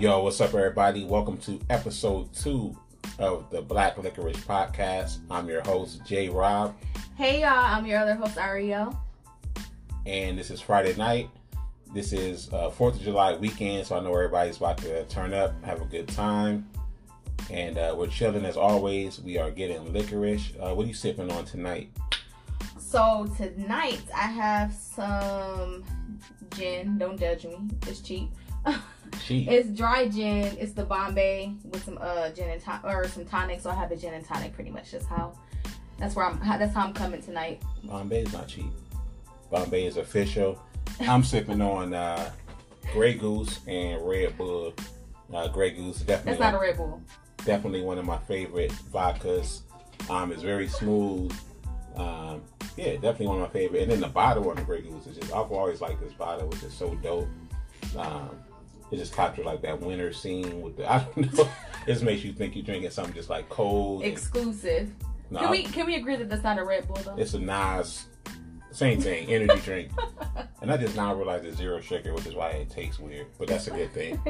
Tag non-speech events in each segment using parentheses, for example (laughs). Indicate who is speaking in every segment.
Speaker 1: Yo, what's up, everybody? Welcome to episode two of the Black Licorice Podcast. I'm your host, J Rob,
Speaker 2: Hey y'all, I'm your other host Ariel.
Speaker 1: and this is Friday night. This is uh, 4th of July weekend, so I know everybody's about to turn up, have a good time. And uh, we're chilling as always. We are getting licorice. Uh, what are you sipping on tonight?
Speaker 2: So tonight I have some gin. Don't judge me. It's cheap. (laughs) It's dry gin. It's the Bombay with some uh gin and to- or some tonic. So I have a gin and tonic. Pretty much just how. That's where I'm. How, that's how I'm coming tonight.
Speaker 1: Bombay is not cheap. Bombay is official. I'm sipping on uh, Grey Goose and Red Bull. Uh, Grey Goose definitely
Speaker 2: That's not a Red Bull.
Speaker 1: definitely one of my favorite vodkas. Um, it's very smooth. Um, yeah, definitely one of my favorite. And then the bottle on the Grey Goose is just I've always liked this bottle, which is so dope. Um, it just captures like that winter scene with the (laughs) I don't know. it just makes you think you're drinking something just like cold. and-
Speaker 2: Exclusive.
Speaker 1: no,
Speaker 2: Can we can we agree that that's not a Red Bull though?
Speaker 1: it's a NOS, same thing, energy drink. (laughs) And I just now realize it's zero sugar, which is why it tastes weird. But that's a good thing.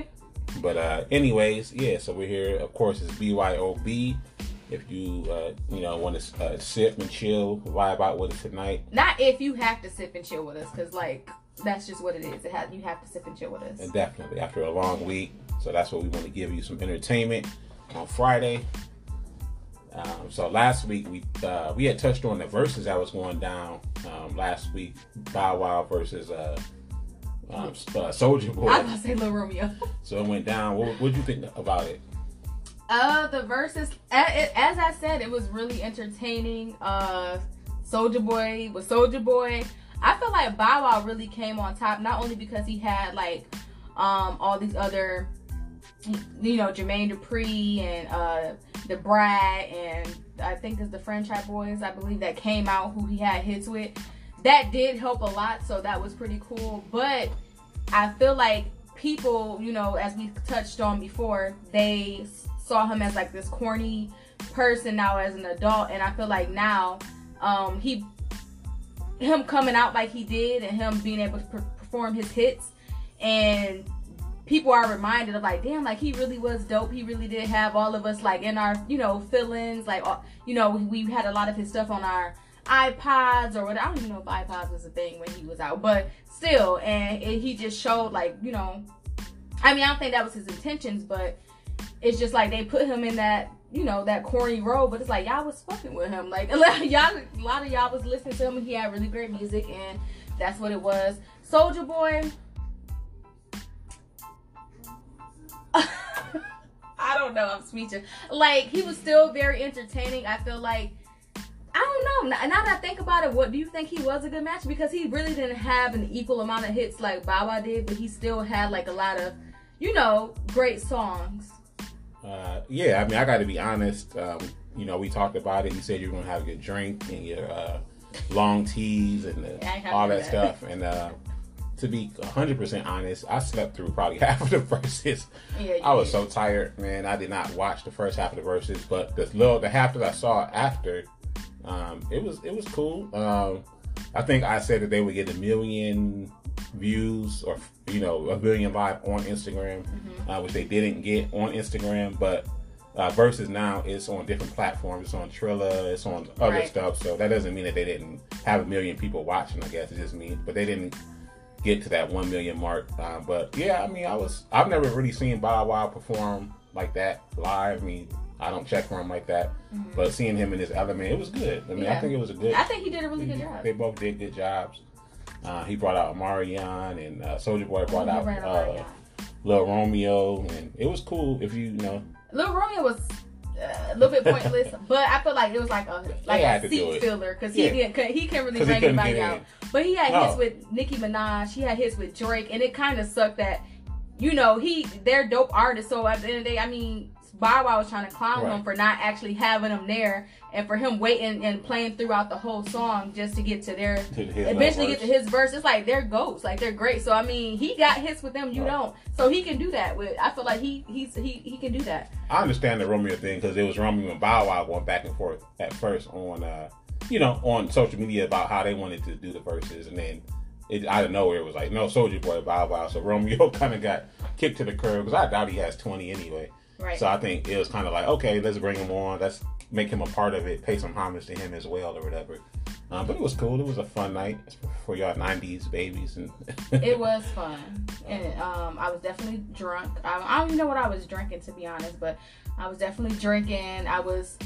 Speaker 1: But uh anyways, yeah. So we're here. Of course, it's BYOB. If you uh, you know want to uh, sip and chill, vibe out with us tonight,
Speaker 2: Not if you have to sip and chill with us, because like that's just what it is. It has you have to sip and chill with us.
Speaker 1: and definitely after a long week. So that's what we want to give you some entertainment on Friday. Um, so last week we uh, we had touched on the Verzuz that was going down um, last week. Bow Wow versus uh, um, uh, Soldier Boy.
Speaker 2: I was about to say Lil Romeo. (laughs)
Speaker 1: So it went down. What would you think about it?
Speaker 2: Uh, the Verzuz, as I said, it was really entertaining. Uh, Soldier Boy was Soldier Boy. I feel like Bow Wow really came on top, not only because he had like um all these other, you know, Jermaine Dupri and uh Da Brat and I think there's the Franchise Boys, I believe that came out who he had hits with. That did help a lot, so that was pretty cool. But I feel like people, you know, as we touched on before, they saw him as like this corny person now as an adult, and I feel like now, um, he, him coming out like he did, and him being able to per- perform his hits, and people are reminded of like, damn, like he really was dope. He really did have all of us like in our, you know, feelings. Like, you know, we had a lot of his stuff on our iPods or whatever. I don't even know if iPods was a thing when he was out, but still, and it, he just showed like, you know, I mean, I don't think that was his intentions, but it's just like they put him in that, you know, that corny role. But it's like y'all was fucking with him, like (laughs) a lot, y'all, a lot of y'all was listening to him, and he had really great music, and that's what it was. Soldier Boy. (laughs) I don't know. I'm speechless. Like he was still very entertaining. I feel like I don't know. Now that I think about it, what do you think he was a good match? Because he really didn't have an equal amount of hits like Wow did, but he still had like a lot of, you know, great songs.
Speaker 1: Yeah, I mean, I got to be honest. Um, you know, we talked about it. You said you were gonna have a good drink and your uh, long teas and the,
Speaker 2: Yeah,
Speaker 1: all
Speaker 2: to
Speaker 1: that stuff. And uh, to be 100% honest, I slept through probably (laughs) half of the Verzuz.
Speaker 2: Yeah,
Speaker 1: I was
Speaker 2: did.
Speaker 1: so tired, man. I did not watch the first half of the Verzuz, but the little the half that I saw after, um, it was it was cool. Um, I think I said that they would get a million views or you know a million live on Instagram,
Speaker 2: Mm-hmm.
Speaker 1: uh, which they didn't get on Instagram. But uh, Verzuz now it's on different platforms. It's on Triller. It's on other
Speaker 2: Right.
Speaker 1: stuff. So that doesn't mean that they didn't have a million people watching. I guess it just means, but they didn't get to that one million mark. Uh, but yeah, I mean, I was I've never really seen Bow Wow perform like that live. I mean, I don't check for him like that, but seeing him in his element, it was good. I mean, I
Speaker 2: Mm-hmm.
Speaker 1: Think it was a good.
Speaker 2: I think he did a really good job.
Speaker 1: They both did good jobs. Uh, he brought out Omarion and uh, Soldier Boy brought
Speaker 2: He
Speaker 1: out uh. Lil Romeo, and it was cool if you, you know.
Speaker 2: Lil Romeo was uh, a little bit pointless, (laughs) but I feel like it was like a like a seat filler because
Speaker 1: Yeah.
Speaker 2: he didn't he can't really bring anybody out. But he had
Speaker 1: No.
Speaker 2: hits with Nicki Minaj, he had hits with Drake, and it kind of sucked that you know he they're dope artists. So at the end of the day, I mean. Bow Wow was trying to clown
Speaker 1: Right.
Speaker 2: him for not actually having him there, and for him waiting and playing throughout the whole song just to get to their
Speaker 1: To
Speaker 2: eventually get to his verse. It's like they're ghosts, like they're great. So I mean, he got hits with them, you
Speaker 1: Right.
Speaker 2: don't. So he can do that with. I feel like he he's he he can do that.
Speaker 1: I understand the Romeo thing because it was Romeo and Bow Wow going back and forth at first on, uh, you know, on social media about how they wanted to do the Verzuz, and then it out of nowhere it was like no Soldier Boy, Bow Wow. So Romeo (laughs) kind of got kicked to the curb because I doubt he has twenty anyway.
Speaker 2: Right.
Speaker 1: So I think it was kind of like okay, let's bring him on. Let's make him a part of it. Pay some homage to him as well or whatever. Um, but it was cool. It was a fun night for y'all '90s babies, and (laughs)
Speaker 2: it was fun. And um, I was definitely drunk. I, I don't even know what I was drinking to be honest, but I was definitely drinking. I was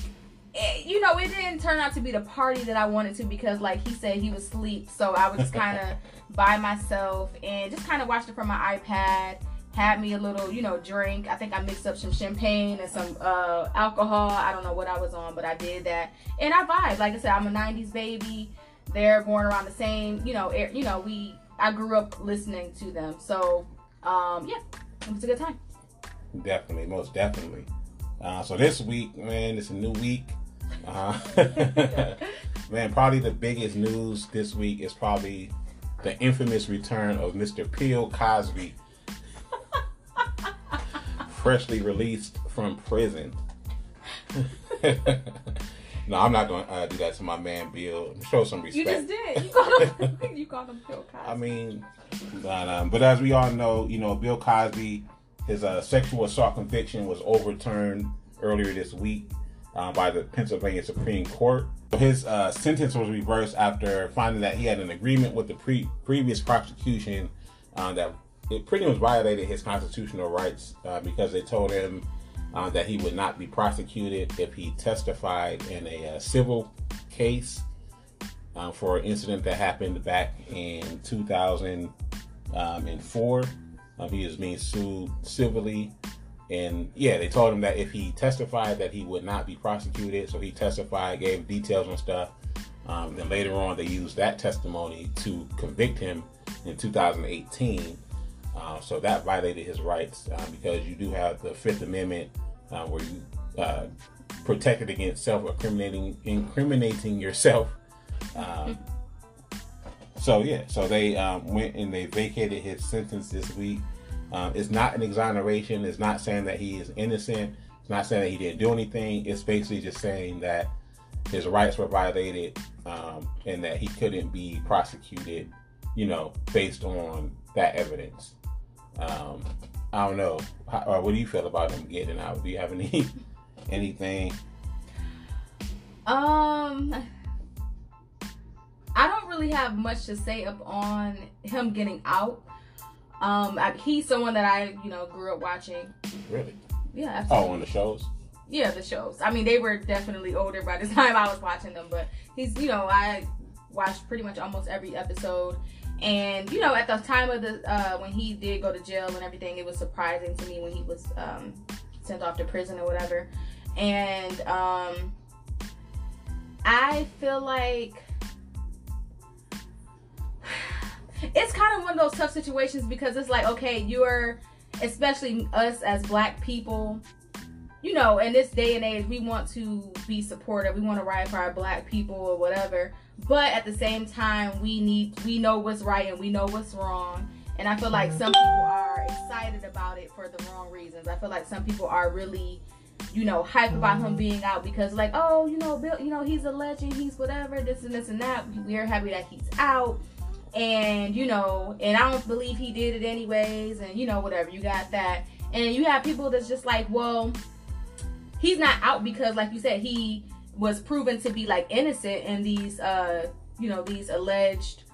Speaker 2: it, you know, it didn't turn out to be the party that I wanted to because, like he said, he was asleep. So I was kind of (laughs) by myself and just kind of watched it from my iPad. Had me a little, you know, drink. I think I mixed up some champagne and some uh, alcohol. I don't know what I was on, but I did that, and I vibed. Like I said, I'm a '90s baby. They're born around the same, you know, air, you know, we. I grew up listening to them, so um, yeah, it was a good time.
Speaker 1: Definitely, most definitely. Uh, so this week, man, it's a new week. Uh, (laughs) man, probably the biggest news this week is probably the infamous return of Mr. Bill Cosby, freshly released from prison. (laughs) no, I'm not going to uh, do that to my man Bill. Show some respect.
Speaker 2: You just did. You called him. (laughs) (laughs) you called him Bill Cosby.
Speaker 1: I mean, but, um, but as we all know, you know, Bill Cosby, his uh, sexual assault conviction was overturned earlier this week uh, by the Pennsylvania Supreme Court. His uh, sentence was reversed after finding that he had an agreement with the pre- previous prosecution uh, that it pretty much violated his constitutional rights uh, because they told him uh, that he would not be prosecuted if he testified in a uh, civil case for an incident that happened back in 2004. Um, he was being sued civilly and yeah, they told him that if he testified that he would not be prosecuted, so he testified, gave details and stuff. Um, then later on, they used that testimony to convict him in 2018. Uh, so that violated his rights uh, because you do have the Fifth Amendment uh, where you uh, protected against self-incriminating, incriminating yourself. (laughs) Um, so yeah, so they um, went and they vacated his sentence this week. Um, it's not an exoneration. It's not saying that he is innocent. It's not saying that he didn't do anything. It's basically just saying that his rights were violated um, and that he couldn't be prosecuted, you know, based on that evidence. Um, I don't know. How, or what do you feel about him getting out? Do you have any (laughs) anything?
Speaker 2: Um, I don't really have much to say up on him getting out. Um, I, he's someone that I, you know, grew up watching.
Speaker 1: Really?
Speaker 2: Yeah, absolutely.
Speaker 1: Oh, on the shows.
Speaker 2: Yeah, the shows. I mean, they were definitely older by the (laughs) time I was watching them, but he's, you know, I watched pretty much almost every episode. And you know, at the time of the uh, when he did go to jail and everything, it was surprising to me when he was um, sent off to prison or whatever. And um, I feel like (sighs) it's kind of one of those tough situations because it's like, okay, you're, especially us as black people, you know, in this day and age, we want to be supportive. We want to ride for our black people or whatever. But at the same time, we need, we know what's right and we know what's wrong. And I feel like mm-hmm. some people are excited about it for the wrong reasons. I feel like some people are really, you know, hype about him mm-hmm. being out because, like, oh, you know, Bill, you know, he's a legend, he's whatever, this and this and that. We're happy that he's out and you know, and I don't believe he did it anyways, and you know, whatever, you got that. And you have people that's just like, well, he's not out because, like you said, he was proven to be like innocent in these, uh, you know, these alleged,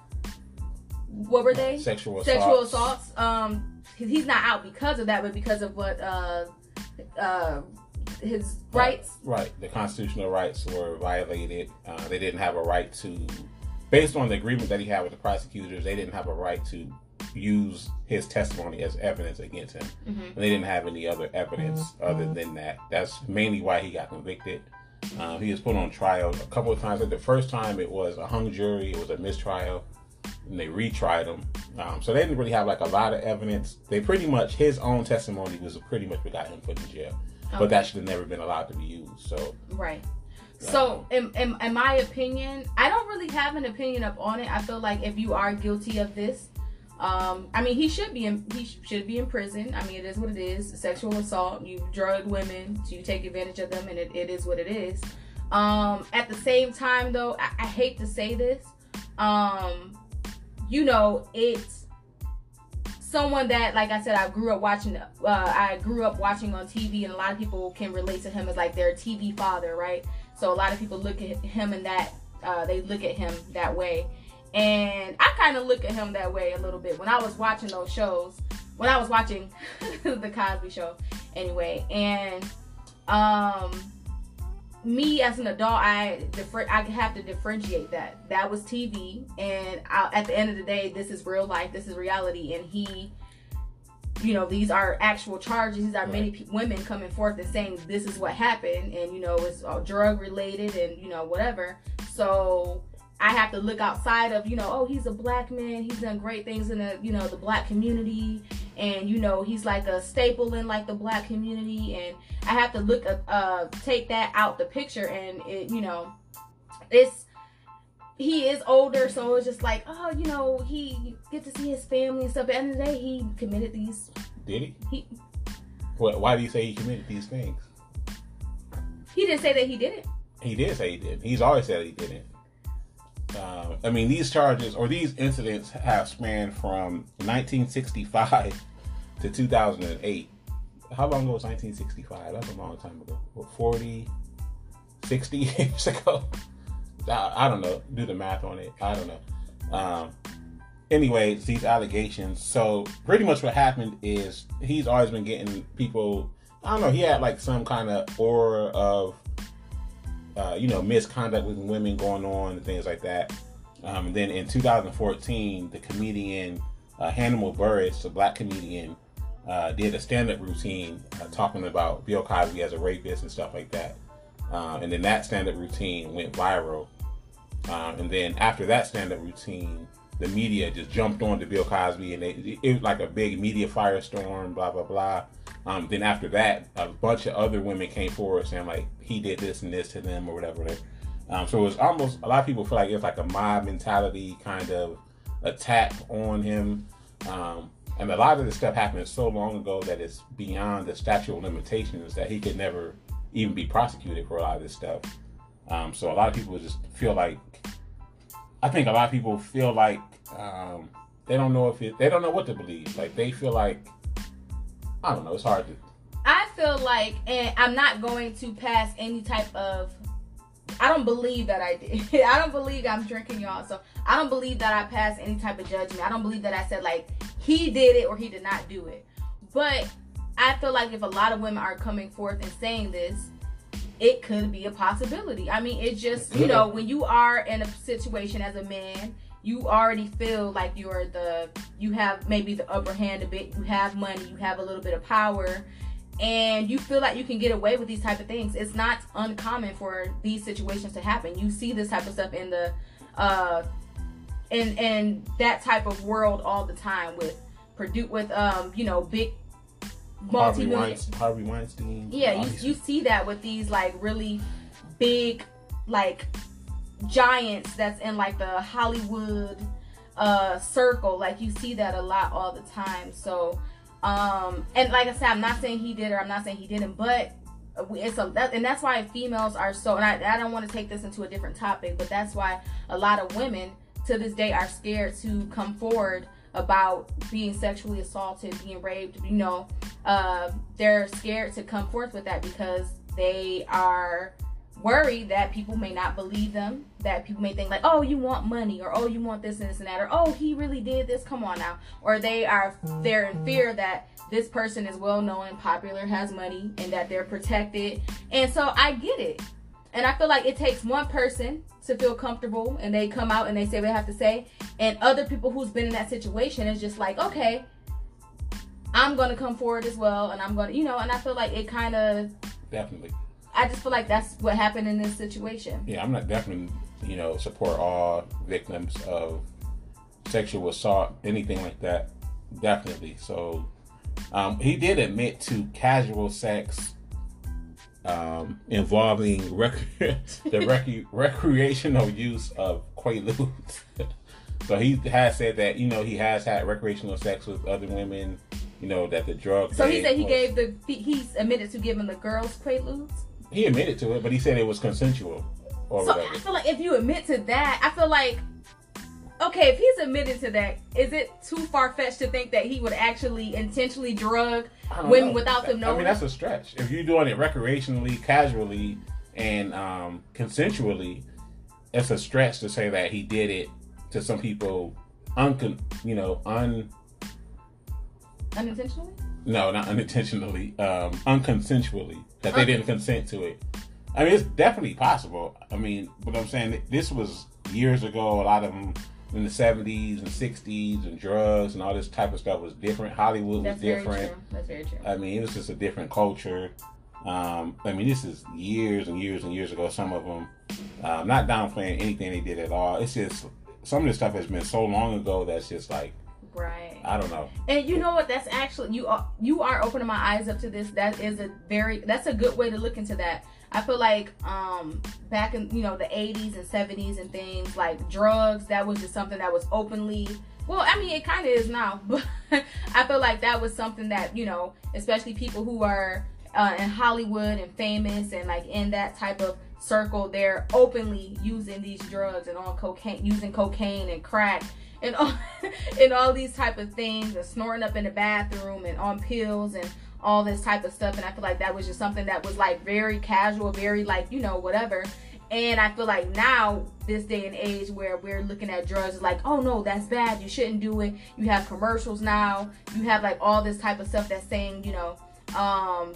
Speaker 2: what were they?
Speaker 1: Sexual
Speaker 2: sexual assaults. Um, he's not out because of that, but because of what, uh, uh, his rights.
Speaker 1: Right. The constitutional rights were violated. Uh, they didn't have a right to based on the agreement that he had with the prosecutors, they didn't have a right to use his testimony as evidence against him. Mm-hmm. And they didn't have any other evidence mm-hmm. other than that. That's mainly why he got convicted. Um, he was put on trial a couple of times. The first time it was a hung jury, it was a mistrial, and they retried him. Um, so they didn't really have like a lot of evidence. They pretty much his own testimony was pretty much what got him put in jail. Okay. But that should have never been allowed to be used. So
Speaker 2: right. So, in, in, in, my opinion, I don't really have an opinion up on it. I feel like if you are guilty of this, um, I mean, he should be in he should be in prison. I mean, it is what it is. Sexual assault. You drug women. You take advantage of them, and it, it is what it is. Um, at the same time, though, I, I hate to say this. Um, you know, it's someone that, like I said, I grew up watching. Uh, I grew up watching on TV, and a lot of people can relate to him as like their TV father, right? So a lot of people look at him in that. Uh, they look at him that way, and I kind of look at him that way a little bit when I was watching those shows. When I was watching (laughs) the Cosby Show, anyway, and um me as an adult, I differ- I have to differentiate that. That was TV, and I, at the end of the day, this is real life. This is reality, and he, you know, these are actual charges. These are right. many p- women coming forth and saying this is what happened, and you know, it's all drug related, and you know, whatever. So I have to look outside of, you know, oh, he's a black man. He's done great things in the, you know, the black community. And, you know, he's like a staple in like the black community. And I have to look, uh, uh take that out the picture. And it, you know, it's, he is older. So it's just like, oh, you know, he get to see his family and stuff. But at the end of the day, he committed these.
Speaker 1: Did he?
Speaker 2: He.
Speaker 1: What, why do you say he committed these things?
Speaker 2: He didn't say that he didn't.
Speaker 1: He did say he did. He's always said he didn't. Uh, I mean, these charges or these incidents have spanned from 1965 (laughs) to 2008. How long ago was 1965? That's a long time ago. What, 40, 60 (laughs) years ago? I, I, don't know. Do the math on it. I don't know. Um, anyway, these allegations. So pretty much what happened is he's always been getting people. I don't know. He had like some kind of aura of uh, you know, misconduct with women going on and things like that. Um, and then in 2014, the comedian uh, Hannibal Buress, a black comedian, uh, did a stand-up routine uh, talking about Bill Cosby as a rapist and stuff like that. Uh, and then that stand-up routine went viral. Um, and then after that stand-up routine, the media just jumped on to Bill Cosby, and they, it was like a big media firestorm. Blah blah blah. Um, then after that, a bunch of other women came forward saying like he did this and this to them or whatever. Um, so it was almost a lot of people feel like it's like a mob mentality kind of attack on him. Um, and a lot of this stuff happened so long ago that it's beyond the statute of limitations that he could never even be prosecuted for a lot of this stuff. Um, so a lot of people just feel like, I think a lot of people feel like um, they don't know if it, they don't know what to believe. Like they feel like I don't know. It's hard to.
Speaker 2: I feel like, and I'm not going to pass any type of. I don't believe that I did. (laughs) I don't believe I'm drinking y'all. So I don't believe that I passed any type of judgment. I don't believe that I said like he did it or he did not do it. But I feel like if a lot of women are coming forth and saying this, it could be a possibility. I mean, it's just you know when you are in a situation as a man you already feel like you're the you have maybe the upper hand a bit you have money you have a little bit of power and you feel like you can get away with these type of things it's not uncommon for these situations to happen you see this type of stuff in the uh in in that type of world all the time with Purdue with um you know big
Speaker 1: multi Harvey Weinstein.
Speaker 2: Yeah, you, you see that with these like really big like giants that's in like the Hollywood uh circle. Like you see that a lot all the time. So um and like I said, I'm not saying he did or I'm not saying he didn't, but it's a that, and that's why females are so and I, I don't want to take this into a different topic, but that's why a lot of women to this day are scared to come forward about being sexually assaulted, being raped, you know, uh, they're scared to come forth with that because they are worried that people may not believe them, that people may think like, oh, you want money, or oh, you want this and this and that, or oh, he really did this. Come on now, or they are they're in fear that this person is well known popular, has money, and that they're protected. And so I get it, and I feel like it takes one person to feel comfortable, and they come out and they say what they have to say, and other people who's been in that situation is just like, okay. I'm gonna come forward as well, and I'm gonna, you know, and I feel like it kind of
Speaker 1: definitely
Speaker 2: I just feel like that's what happened in this situation.
Speaker 1: Yeah, I'm not definitely, you know, support all victims of sexual assault, anything like that. Definitely. So um, he did admit to casual sex um, involving rec- the (laughs) rec- recreational use of quaaludes. (laughs) so he has said that you know he has had recreational sex with other women. You know that the drug.
Speaker 2: So he said he was, gave the he's admitted to giving the girls quaaludes.
Speaker 1: He admitted to it, but he said it was consensual.
Speaker 2: so whatever. I feel like if you admit to that, I feel like okay, if he's admitted to that, is it too far fetched to think that he would actually intentionally drug women
Speaker 1: know.
Speaker 2: without them knowing?
Speaker 1: I mean, that's a stretch. If you're doing it recreationally, casually, and um, consensually, it's a stretch to say that he did it to some people, uncon, you know, un.
Speaker 2: Unintentionally.
Speaker 1: No, not unintentionally. Um, unconsensually, that they didn't consent to it. I mean, it's definitely possible. I mean, but I'm saying this was years ago. A lot of them in the 70s and 60s and drugs and all this type of stuff was different. Hollywood was
Speaker 2: That's very
Speaker 1: different.
Speaker 2: true. That's very true.
Speaker 1: I mean, it was just a different culture. Um, I mean, this is years and years and years ago. Some of them, um, not downplaying anything they did at all. It's just some of this stuff has been so long ago that's just like
Speaker 2: right.
Speaker 1: I don't know.
Speaker 2: And you know what? That's actually you are you are opening my eyes up to this. That is a very that's a good way to look into that. I feel like um back in you know the 80s and 70s and things like drugs that was just something that was openly well I mean it kind of is now (laughs) but I feel like that was something that you know especially people who are uh, in Hollywood and famous and like in that type of circle they're openly using these drugs and on cocaine using cocaine and crack and all (laughs) and all these type of things and snorting up in the bathroom and on pills and all this type of stuff and I feel like that was just something that was like very casual very like you know whatever. And I feel like now this day and age where we're looking at drugs like oh no that's bad you shouldn't do it. You have commercials now. You have like all this type of stuff that's saying you know um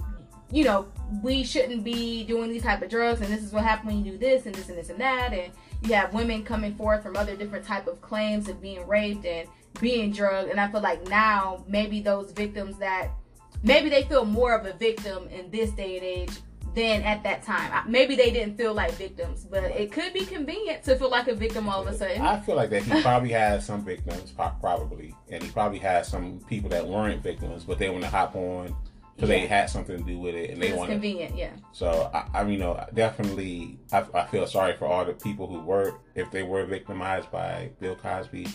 Speaker 2: you know we shouldn't be doing these type of drugs and this is what happens when you do this and this and this and that and you have women coming forth from other different type of claims of being raped and being drugged and i feel like now maybe those victims that maybe they feel more of a victim in this day and age than at that time. Maybe they didn't feel like victims but it could be convenient to feel like a victim all of a sudden.
Speaker 1: I feel like that he probably has some victims, probably, and he probably has some people that weren't victims, but they want to hop on because they had something to do with it, and they
Speaker 2: it's
Speaker 1: want to
Speaker 2: convenient yeah
Speaker 1: So I, I mean, you know, definitely, I, I feel sorry for all the people who were, if they were victimized by Bill Cosby.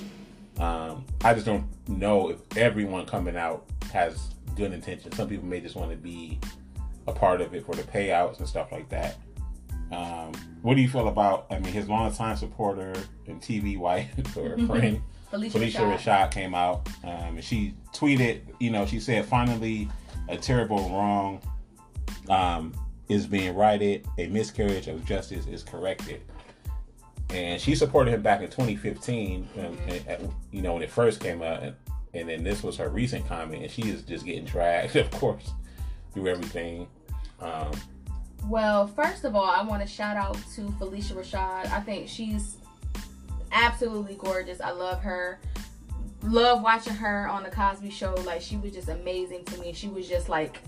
Speaker 1: Um, I just don't know if everyone coming out has good intentions. Some people may just want to be a part of it for the payouts and stuff like that. Um, what do you feel about? I mean, his longtime supporter and TV wife (laughs) or friend
Speaker 2: Phylicia,
Speaker 1: Phylicia
Speaker 2: Rashad.
Speaker 1: Rashad came out um, and she tweeted, you know, she said, finally, a terrible wrong um, is being righted, a miscarriage of justice is corrected. And she supported him back in 2015, um, and, and, you know, when it first came out. And, and then this was her recent comment, and she is just getting dragged, (laughs) of course, through everything. Um,
Speaker 2: Well, first of all, I want to shout out to Phylicia Rashad. I think she's absolutely gorgeous. I love her. Love watching her on the Cosby Show. Like she was just amazing to me. She was just like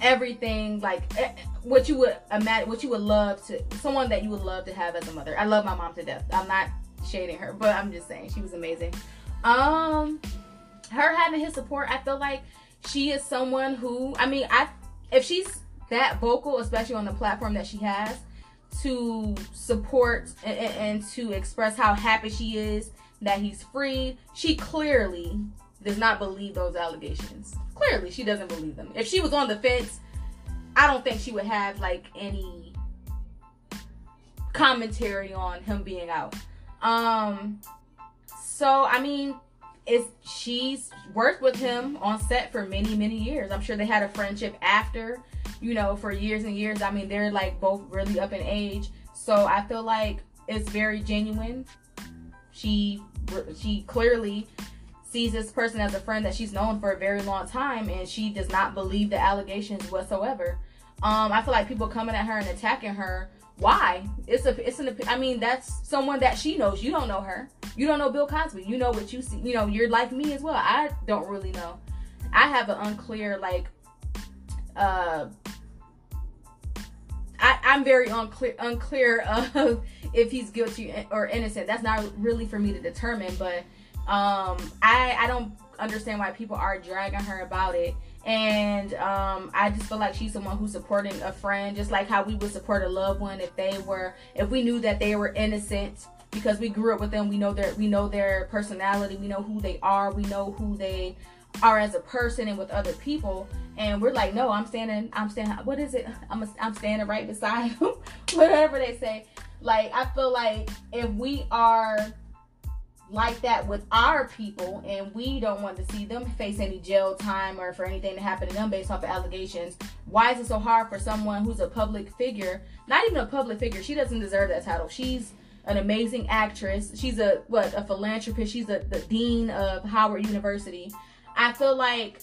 Speaker 2: everything, like eh, what you would imagine, what you would love to, someone that you would love to have as a mother. I love my mom to death. I'm not shading her, but I'm just saying she was amazing. Um, her having his support, I feel like she is someone who, I mean, I if she's that vocal, especially on the platform that she has, to support and, and- and to express how happy she is that he's free, she clearly does not believe those allegations. Clearly, she doesn't believe them. If she was on the fence, I don't think she would have like any commentary on him being out. Um, so I mean, it's she's worked with him on set for many many years. I'm sure they had a friendship after, you know, for years and years. I mean, they're like both really up in age, so I feel like it's very genuine. She she clearly sees this person as a friend that she's known for a very long time, and she does not believe the allegations whatsoever. Um, I feel like people coming at her and attacking her. Why? It's a it's an I mean that's someone that she knows. You don't know her. You don't know Bill Cosby. You know what you see. You know you're like me as well. I don't really know. I have an unclear like. Uh, I, I'm very unclear unclear (laughs) of if he's guilty or innocent. That's not really for me to determine. But um, I I don't understand why people are dragging her about it. And um, I just feel like she's someone who's supporting a friend, just like how we would support a loved one if they were, if we knew that they were innocent because we grew up with them. We know their, we know their personality. We know who they are. We know who they are as a person and with other people. And we're like, no, I'm standing, I'm standing. What is it? I'm, a, I'm standing right beside him. (laughs) Whatever they say. Like I feel like if we are like that with our people and we don't want to see them face any jail time or for anything to happen to them based off of allegations why is it so hard for someone who's a public figure not even a public figure she doesn't deserve that title. She's an amazing actress. She's a what a philanthropist. She's a, the dean of howard university. I feel like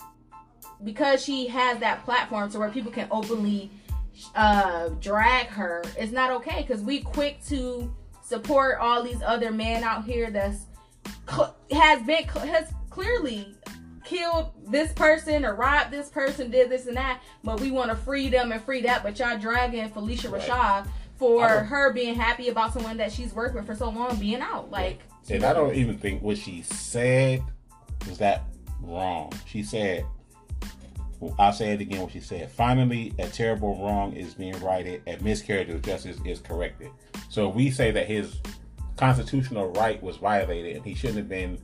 Speaker 2: because she has that platform to where people can openly uh drag her it's not okay because we quick to support all these other men out here that's has been has clearly killed this person or robbed this person, did this and that, but we want to free them and free that. But y'all dragging Phylicia
Speaker 1: Right.
Speaker 2: Rashad for her being happy about someone that she's worked with for so long being out. Like,
Speaker 1: And I don't even think what she said was that wrong. She said, I'll say it again what she said. Finally, a terrible wrong is being righted, a miscarriage of justice is corrected. So we say that his constitutional right was violated and he shouldn't have been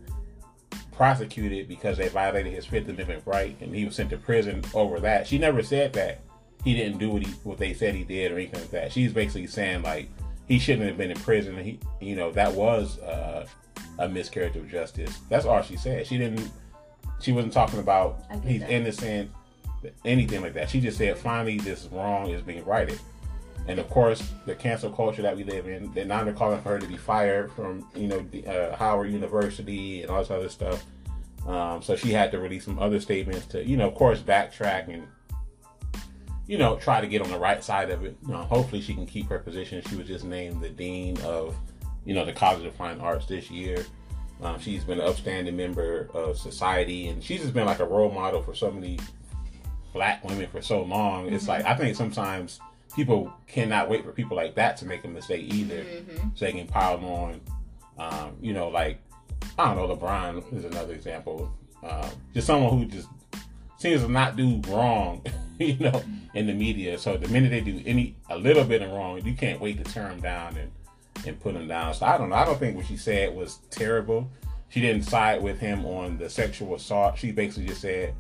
Speaker 1: prosecuted because they violated his Fifth Amendment right and he was sent to prison over that. She never said that he didn't do what he what they said he did or anything like that. She's basically saying like he shouldn't have been in prison. He, you know, that was uh, a miscarriage of justice. That's all she said. She didn't. She wasn't talking about he's
Speaker 2: that.
Speaker 1: innocent, anything like that. She just said finally this wrong is being righted. And of course, the cancel culture that we live in, they're now they're calling for her to be fired from, you know, the, uh, Howard University and all this other stuff. Um, so she had to release some other statements to, you know, of course, backtrack and, you know, try to get on the right side of it. You know, hopefully she can keep her position. She was just named the dean of, you know, the College of Fine Arts this year. Um, she's been an upstanding member of society, and she's just been like a role model for so many black women for so long. It's like I think sometimes people cannot wait for people like that to make a mistake either, so they can pile on. Um, you know, like I don't know, LeBron is another example. Um, just someone who just seems to not do wrong, (laughs) you know, in the media. So the minute they do any a little bit of wrong, you can't wait to tear them down and and put him down. So I don't know. I don't think what she said was terrible. She didn't side with him on the sexual assault. She basically just said,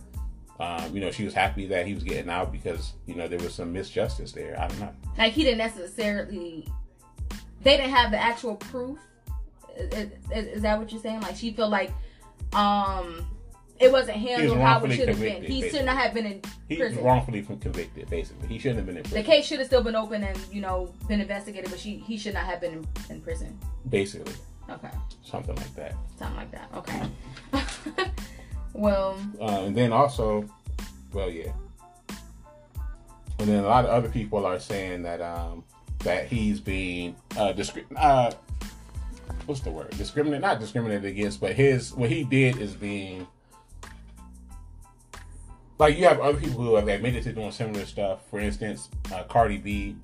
Speaker 1: um, you know, she was happy that he was getting out because you know there was some misjustice there. I don't know.
Speaker 2: like he didn't necessarily. They didn't have the actual proof. Is, is, is that what you're saying? Like she felt like, um, it wasn't
Speaker 1: He was
Speaker 2: handled how it should have been. He should not have been in
Speaker 1: He was
Speaker 2: prison.
Speaker 1: wrongfully convicted. Basically, he shouldn't have been in prison.
Speaker 2: The case should have still been open and you know been investigated, but she he should not have been in, in prison.
Speaker 1: Basically,
Speaker 2: Okay,
Speaker 1: something like that.
Speaker 2: something like that. Okay. (laughs) well,
Speaker 1: Uh, and then also, well, yeah. And then a lot of other people are saying that um, that he's being uh, discri- uh, what's the word? Discriminate, not discriminated against, but his what he did is being like you have other people who have admitted to doing similar stuff. For instance, uh, Cardi B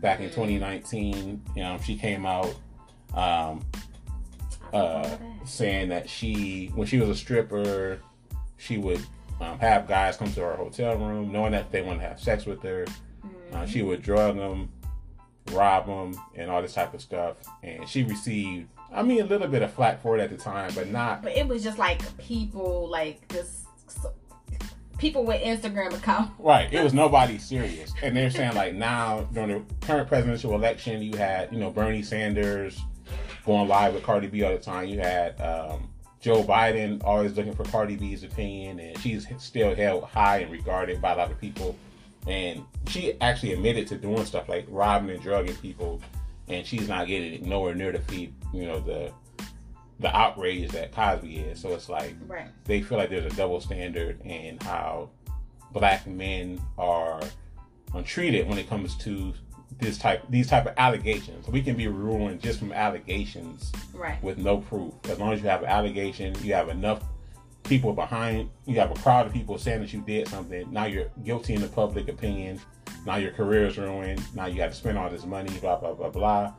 Speaker 1: back in 2019, you know, she came out um, uh, saying that she, when she was a stripper, she would um, have guys come to her hotel room, knowing that they want to have sex with her. Uh, she would drug them, rob them, and all this type of stuff. And she received, I mean, a little bit of flack for it at the time, but not.
Speaker 2: but it was just like people like this people with Instagram accounts. (laughs)
Speaker 1: Right, it was nobody serious, and they're saying like now during the current presidential election, you had you know Bernie Sanders going live with Cardi B all the time. You had um, Joe Biden always looking for Cardi B's opinion, and she's still held high and regarded by a lot of people. And she actually admitted to doing stuff like robbing and drugging people, and she's not getting nowhere near the feed you know the the outrage that Cosby is. So it's like
Speaker 2: Right.
Speaker 1: they feel like there's a double standard in how black men are treated when it comes to this type these type of allegations. We can be ruined just from allegations
Speaker 2: Right.
Speaker 1: with no proof. As long as you have an allegation, you have enough people behind, you have a crowd of people saying that you did something. Now you're guilty in the public opinion. Now your career is ruined. Now you have to spend all this money. Blah blah blah blah.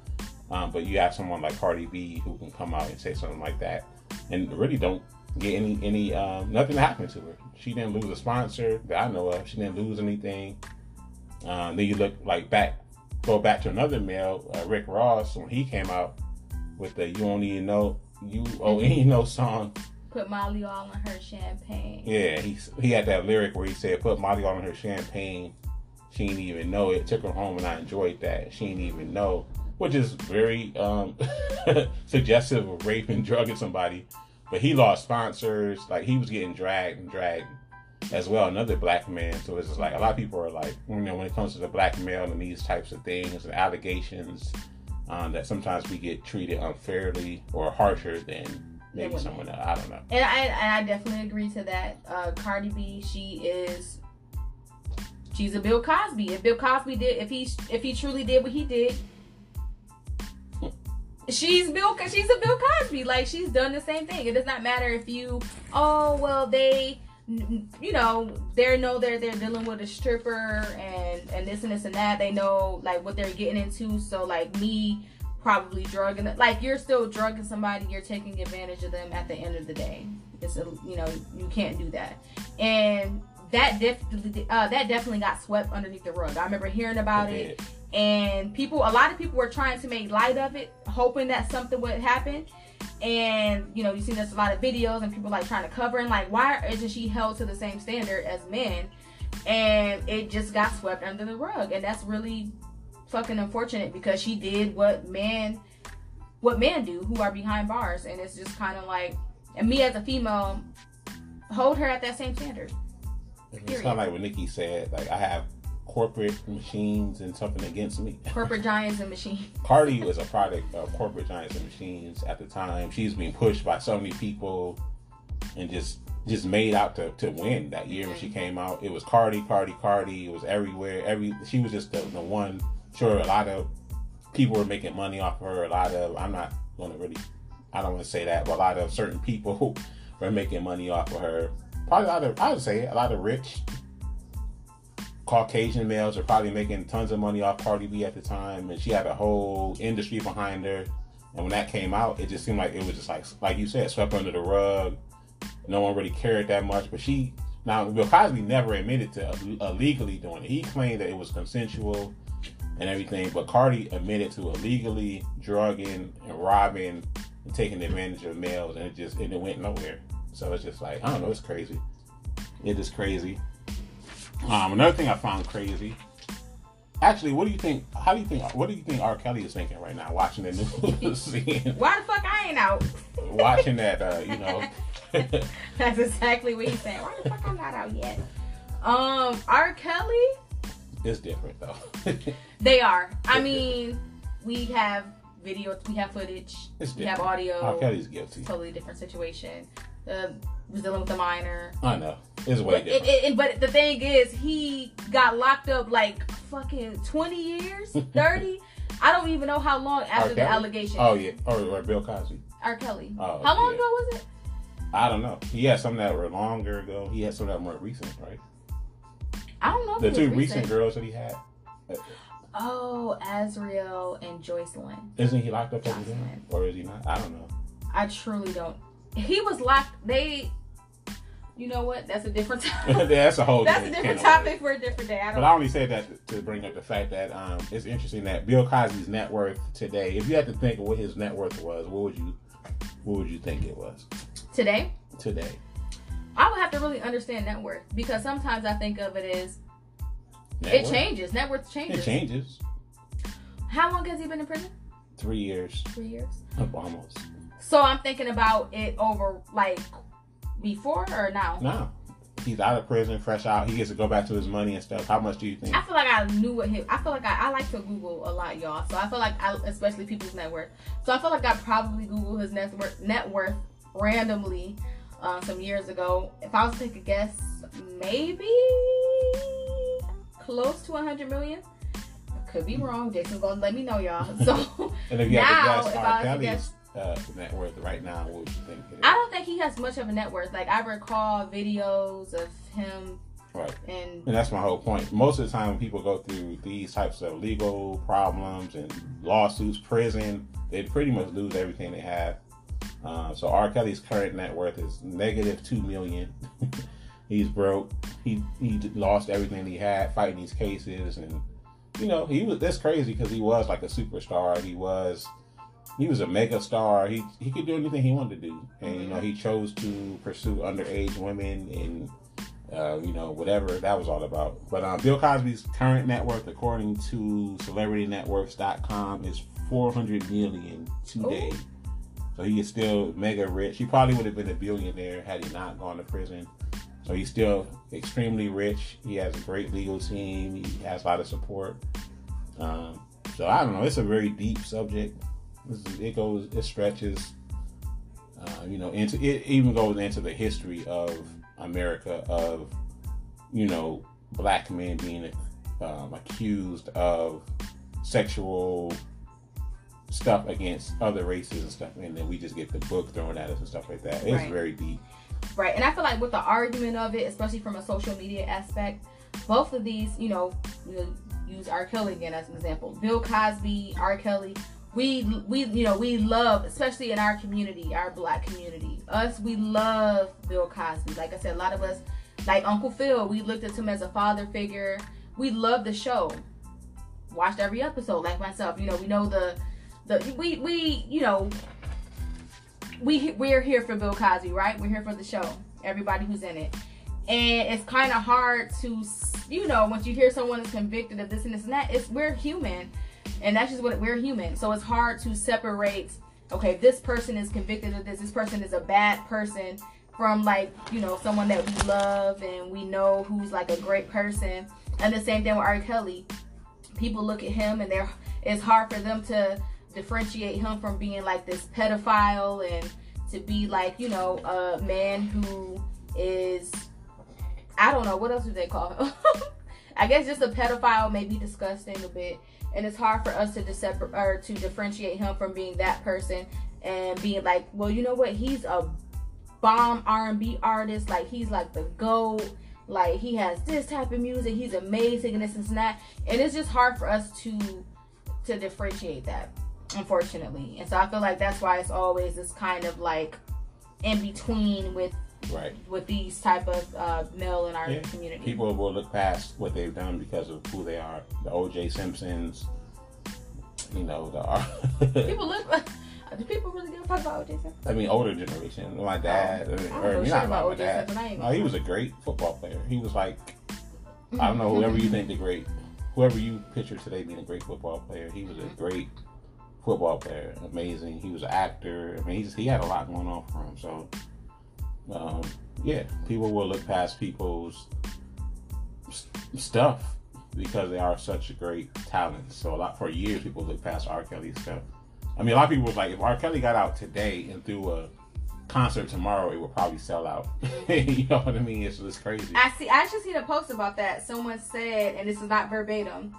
Speaker 1: Um, but you have someone like Cardi B who can come out and say something like that, and really don't get any any um, nothing happened to her. She didn't lose a sponsor that I know of. She didn't lose anything. Um, then you look like back, go back to another male, uh, Rick Ross, when he came out with the "You Don't Even Know You Oh Ain't No" song.
Speaker 2: Put Molly all in her champagne.
Speaker 1: Yeah, he he had that lyric where he said, "Put Molly all in her champagne." She didn't even know it. Took her home, and I enjoyed that. She didn't even know, which is very um, (laughs) suggestive of raping, drugging somebody. But he lost sponsors. Like he was getting dragged and dragged as well. Another black man. So it's just like a lot of people are like, you know, when it comes to the black male and these types of things and allegations, um, that sometimes we get treated unfairly or harsher than maybe someone else. I don't know.
Speaker 2: And I, and I definitely agree to that. Uh, Cardi B, she is. She's a Bill Cosby. If Bill Cosby did, if he if he truly did what he did, she's Bill. She's a Bill Cosby. Like she's done the same thing. It does not matter if you. Oh well, they. You know, they know they're they're dealing with a stripper and and this and this and that. They know like what they're getting into. So like me probably drugging like you're still drugging somebody. You're taking advantage of them at the end of the day. It's a, you know you can't do that. And that definitely uh, that definitely got swept underneath the rug. I remember hearing about it, and people, a lot of people were trying to make light of it, hoping that something would happen. And you know, you see there's a lot of videos and people like trying to cover and like, why isn't she held to the same standard as men? And it just got swept under the rug, and that's really fucking unfortunate because she did what men what men do who are behind bars, and it's just kind of like, and me as a female, hold her at that same standard.
Speaker 1: It's kind of like what Nicki said. Like I have corporate machines and something against me. (laughs)
Speaker 2: Corporate giants and machines.
Speaker 1: Cardi was a product of corporate giants and machines at the time. She's being pushed by so many people and just just made out to, to win that year when she came out. It was Cardi, Cardi, Cardi. It was everywhere. Every she was just the, the one. Sure, a lot of people were making money off of her. A lot of I'm not going to really. I don't want to say that, but a lot of certain people (laughs) were making money off of her probably a lot of I would say a lot of rich Caucasian males are probably making tons of money off Cardi B at the time, and she had a whole industry behind her. And when that came out, it just seemed like it was just like like you said, swept under the rug. No one really cared that much. But she now Bill Cosby never admitted to illegally doing it. He claimed that it was consensual and everything, but Cardi admitted to illegally drugging and robbing and taking advantage of males, and it just and it went nowhere. So it's just like I don't know, it's crazy. It is crazy. Um, another thing I found crazy. Actually, what do you think? How do you think? What do you think R. Kelly is thinking right now, watching the (laughs) news?
Speaker 2: seeing, Why the fuck I ain't out? (laughs)
Speaker 1: watching that, uh, you know. (laughs)
Speaker 2: That's exactly what he's saying. Why the fuck I'm not out yet? Um, R. Kelly.
Speaker 1: It's different though.
Speaker 2: they are. I mean, we have video, we have footage, we have audio.
Speaker 1: R. Kelly's guilty.
Speaker 2: Totally different situation uh, was dealing with a minor.
Speaker 1: I know. It's way
Speaker 2: but,
Speaker 1: different.
Speaker 2: It, it, but the thing is, he got locked up like fucking 20 years, (laughs) 30. I don't even know how long after the allegation.
Speaker 1: Oh, yeah. Or, Bill Cosby.
Speaker 2: R. Kelly. Oh, how long yeah. ago was it?
Speaker 1: I don't know. He had some that were longer ago. He had some that were more recent, right?
Speaker 2: I don't know.
Speaker 1: The two recent. recent girls that he had.
Speaker 2: Oh, Azriel and Joycelyn.
Speaker 1: Isn't he locked up again? Or is he not? I don't know.
Speaker 2: I truly don't he was locked. They, you know what? That's a different (laughs) topic.
Speaker 1: that's a whole.
Speaker 2: That's a different topic for a different day. I
Speaker 1: but I only said that to bring up the fact that um, it's interesting that Bill Cosby's net worth today. If you had to think of what his net worth was, what would you, what would you think it was?
Speaker 2: Today.
Speaker 1: Today.
Speaker 2: I would have to really understand net worth because sometimes I think of it as net it worth? changes. Net worth changes.
Speaker 1: It changes.
Speaker 2: How long has he been in prison?
Speaker 1: Three years.
Speaker 2: Three years.
Speaker 1: Almost.
Speaker 2: So I'm thinking about it over like before or now.
Speaker 1: No. He's out of prison, fresh out. He gets to go back to his money and stuff. How much do you think?
Speaker 2: I feel like I knew what he. I feel like I, I like to Google a lot, y'all. So I feel like I, especially people's net worth. So I feel like I probably Google his net worth, net worth randomly uh, some years ago. If I was to take a guess, maybe close to 100 million. I could be wrong. Jason gonna let me know, y'all. (laughs) So
Speaker 1: and if you now, have to guess, if I was to guess uh, net worth right now, what would you think?
Speaker 2: I don't think he has much of a net worth. Like I recall videos of him.
Speaker 1: Right.
Speaker 2: And,
Speaker 1: and that's my whole point. Most of the time, when people go through these types of legal problems and lawsuits, prison, they pretty much lose everything they have. Uh, so R. Kelly's current net worth is negative two million. (laughs) He's broke. He he lost everything he had fighting these cases, and you know he was that's crazy because he was like a superstar. He was he was a mega star. He he could do anything he wanted to do, and you know he chose to pursue underage women and uh, you know whatever that was all about. But uh, Bill Cosby's current net worth, according to CelebrityNetWorths.com, is 400 million today.
Speaker 2: Ooh.
Speaker 1: So he is still mega rich. He probably would have been a billionaire had he not gone to prison. So he's still extremely rich. He has a great legal team. He has a lot of support. Um, so I don't know. It's a very deep subject. It goes, it stretches, uh, you know, into it even goes into the history of America of, you know, black men being um, accused of sexual stuff against other races and stuff, and then we just get the book thrown at us and stuff like that. It's
Speaker 2: Right.
Speaker 1: very deep.
Speaker 2: Right. And I feel like with the argument of it, especially from a social media aspect, both of these, you know, we'll use R. Kelly again as an example. Bill Cosby, R. Kelly, we we you know, we love, especially in our community, our black community. Us, we love Bill Cosby. Like I said, a lot of us like Uncle Phil, we looked at him as a father figure. We love the show. Watched every episode, like myself. You know, we know the the we we you know we we're here for Bill Cosby, right? We're here for the show. Everybody who's in it, and it's kind of hard to, you know, once you hear someone is convicted of this and this and that, it's we're human, and that's just what we're human. So it's hard to separate. Okay, this person is convicted of this. This person is a bad person from like you know someone that we love and we know who's like a great person. And the same thing with R. Kelly. People look at him and they're it's hard for them to differentiate him from being like this pedophile and to be like you know a man who is I don't know what else do they call him. (laughs) I guess just a pedophile may be disgusting a bit, and it's hard for us to decep- or to differentiate him from being that person and being like, well, you know what? He's a bomb R&B artist. Like he's like the goat. Like he has this type of music. He's amazing and this and that. And it's just hard for us to to differentiate that, unfortunately. And so I feel like that's why it's always this kind of like in between with
Speaker 1: Right.
Speaker 2: with these type of uh, male in our
Speaker 1: Yeah.
Speaker 2: community.
Speaker 1: People will look past what they've done because of who they are. The O.J. Simpsons, you know, the (laughs)
Speaker 2: People look. (laughs) Do people really give a fuck about O.J. Simpson?
Speaker 1: I mean, older generation. My dad, I mean,
Speaker 2: I
Speaker 1: or not about my
Speaker 2: O.J.
Speaker 1: dad.
Speaker 2: Simpson.
Speaker 1: No, he was a great football player. He was like, I don't know, whoever you think the great, whoever you picture today being a great football player. He was a great football player, amazing. He was an actor. I mean, he's, he had a lot going on for him. So, um, yeah, people will look past people's stuff because they are such a great talents. So a lot for years, people look past R. Kelly's stuff. I mean, a lot of people was like, if R. Kelly got out today and threw a concert tomorrow, it would probably sell out. (laughs) you know what I mean? It's just crazy.
Speaker 2: I see. I just seen a post about that. Someone said, and this is not verbatim,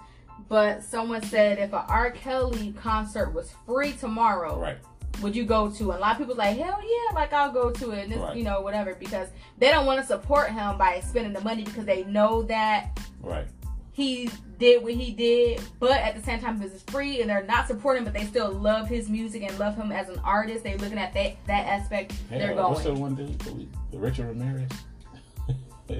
Speaker 2: but someone said if a R. Kelly concert was free tomorrow,
Speaker 1: Right.
Speaker 2: Would you go to? And a lot of people like, hell yeah, like I'll go to it, and this,
Speaker 1: Right.
Speaker 2: you know, whatever, because they don't want to support him by spending the money because they know that
Speaker 1: Right.
Speaker 2: he did what he did, but at the same time, this is free, and they're not supporting, but they still love his music and love him as an artist. They're looking at that that aspect. they're uh,
Speaker 1: Hell, what's the one dude? The, Richard Ramirez. (laughs)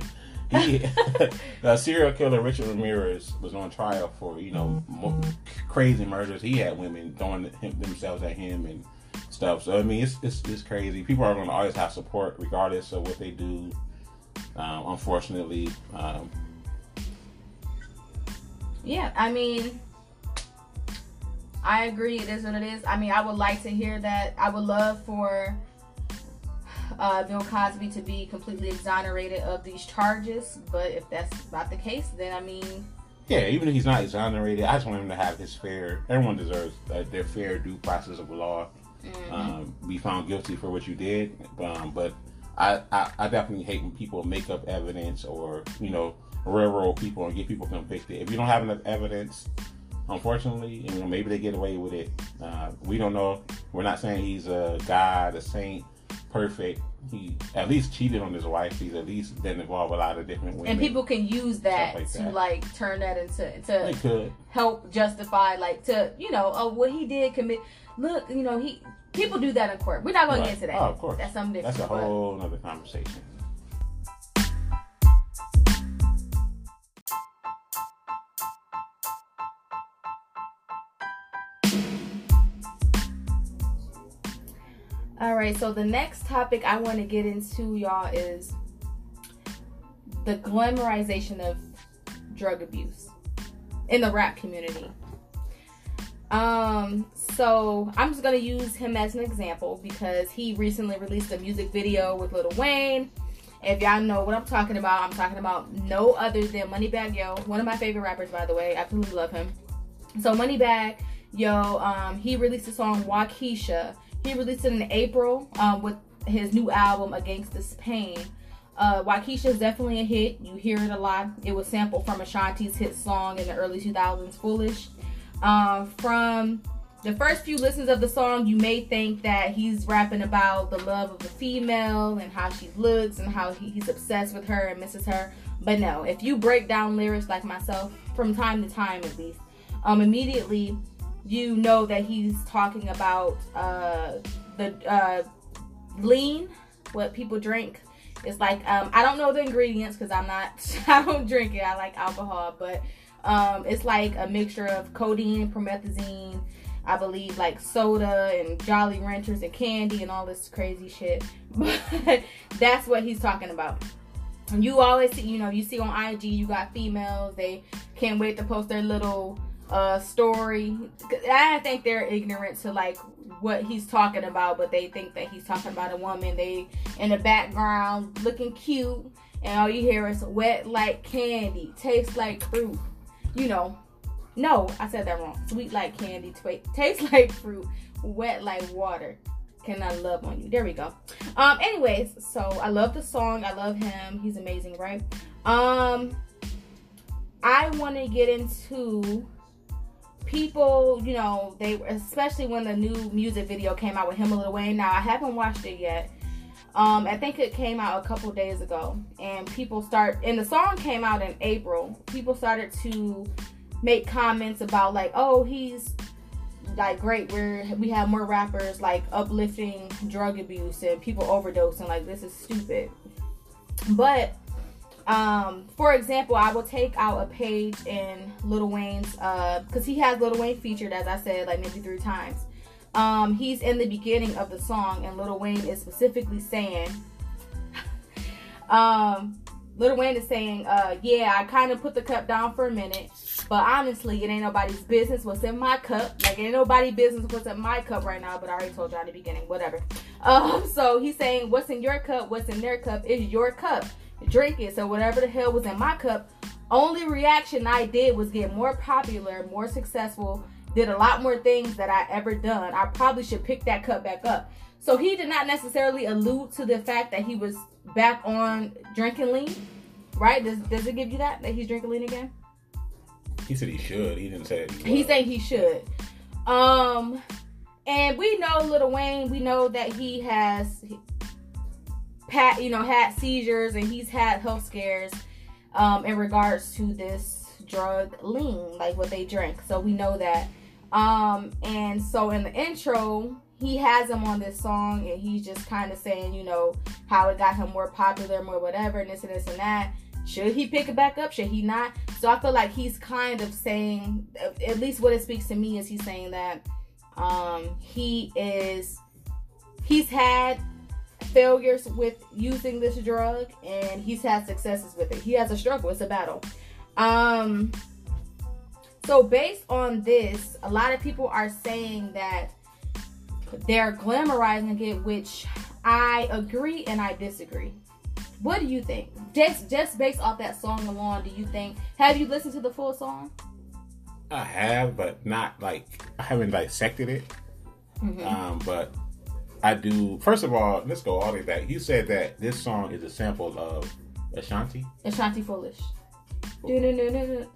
Speaker 1: he, (laughs) the serial killer Richard Ramirez was on trial for you know mo- crazy murders. He had women throwing him, themselves at him and stuff. So I mean, it's it's, it's crazy. People are going to always have support regardless of what they do. Um, unfortunately, um,
Speaker 2: Yeah, I mean, I agree. It is what it is. I mean, I would like to hear that. I would love for uh, Bill Cosby to be completely exonerated of these charges. But if that's not the case, then I mean,
Speaker 1: yeah, even if he's not exonerated, I just want him to have his fair. Everyone deserves uh, their fair due process of law.
Speaker 2: Mhm.
Speaker 1: um, be found guilty for what you did. Um, but I, I, I definitely hate when people make up evidence or, you know, railroad people and get people convicted. If you don't have enough evidence, unfortunately, you know, maybe they get away with it. Uh, we don't know. We're not saying he's a god, a saint, perfect. He at least cheated on his wife. He's at least been involved with a lot of different women.
Speaker 2: and people can use that
Speaker 1: like
Speaker 2: to
Speaker 1: that.
Speaker 2: like turn that into to help justify like to you know oh what he did commit. Look, you know he people do that in court. We're not going to get into that.
Speaker 1: Oh, of course.
Speaker 2: That's something different.
Speaker 1: That's a whole other conversation.
Speaker 2: All right, so the next topic I want to get into, y'all, is the glamorization of drug abuse in the rap community. Um, so I'm just gonna use him as an example because he recently released a music video with Lil Wayne. If y'all know what I'm talking about, I'm talking about no other than Moneybagg Yo, one of my favorite rappers, by the way. I absolutely love him. So Moneybagg Yo, um, he released a song Wockesha. He released it in April um, with his new album A Gangsta's Pain. Uh, Wockesha is definitely a hit. You hear it a lot. It was sampled from Ashanti's hit song in the early 2000s, Foolish. Um, from the first few listens of the song, you may think that he's rapping about the love of a female and how she looks and how he, he's obsessed with her and misses her. But no, if you break down lyrics like myself, from time to time at least, um, immediately you know that he's talking about uh, the uh, lean, what people drink. It's like um, I don't know the ingredients because I'm not (laughs) I don't drink it. I like alcohol, but um, it's like a mixture of codeine, promethazine, I believe like soda and Jolly Ranchers and candy and all this crazy shit. (laughs) But that's what he's talking about. And you always see, you know, you see on IG, you got females, they can't wait to post their little uh story. I think they're ignorant to like what he's talking about, but they think that he's talking about a woman. They in the background looking cute, and all you hear is wet like candy, tastes like fruit. You know, no, I said that wrong. Sweet like candy, t- tastes (laughs) like fruit, wet like water. Can I love on you? There we go. Um, anyways, so I love the song. I love him. He's amazing, right? Um, I want to get into people, you know, they especially when the new music video came out with him and Lil Wayne. Now I haven't watched it yet. Um, I think it came out a couple days ago, and people start and the song came out in April. People started to make comments about like, oh, he's like great. We're we have more rappers like uplifting drug abuse and people overdosing. Like this is stupid. But um, for example, I will take out a page in Lil Wayne's, uh, because he has Lil Wayne featured, as I said, like maybe three times. Um, he's in the beginning of the song, and Lil Wayne is specifically saying, um, Lil Wayne is saying, uh, yeah, I kind of put the cup down for a minute, but honestly, it ain't nobody's business what's in my cup. Like, it ain't nobody business what's in my cup right now, but I already told y'all in the beginning, whatever. Um, so he's saying, what's in your cup, what's in their cup is your cup drink it. So whatever the hell was in my cup, only reaction I did was get more popular, more successful, did a lot more things that I ever done. I probably should pick that cup back up. So he did not necessarily allude to the fact that he was back on drinking lean, right? Does does it give you that that he's drinking lean again?
Speaker 1: He said he should. He didn't say
Speaker 2: he He's saying he should. Um, and we know Little Wayne. We know that he has pat, you know, had seizures and he's had health scares um, in regards to this drug lean, like what they drink. So we know that. Um, and so in the intro, he has him on this song and he's just kind of saying, you know, how it got him more popular, more whatever, and this and this and that. Should he pick it back up? Should he not? So I feel like he's kind of saying, at least what it speaks to me is he's saying that um, he is, he's had failures with using this drug and he's had successes with it. He has a struggle, it's a battle. Um so based on this, a lot of people are saying that they're glamorizing it, which I agree and I disagree. What do you think? Just just based off that song alone, do you think have you listened to the full song?
Speaker 1: I have, but not like I haven't dissected it. Mm-hmm. Um, but I do. First of all, let's go all the way back. You said that this song is a sample of Ashanti.
Speaker 2: Ashanti Foolish. Do do do do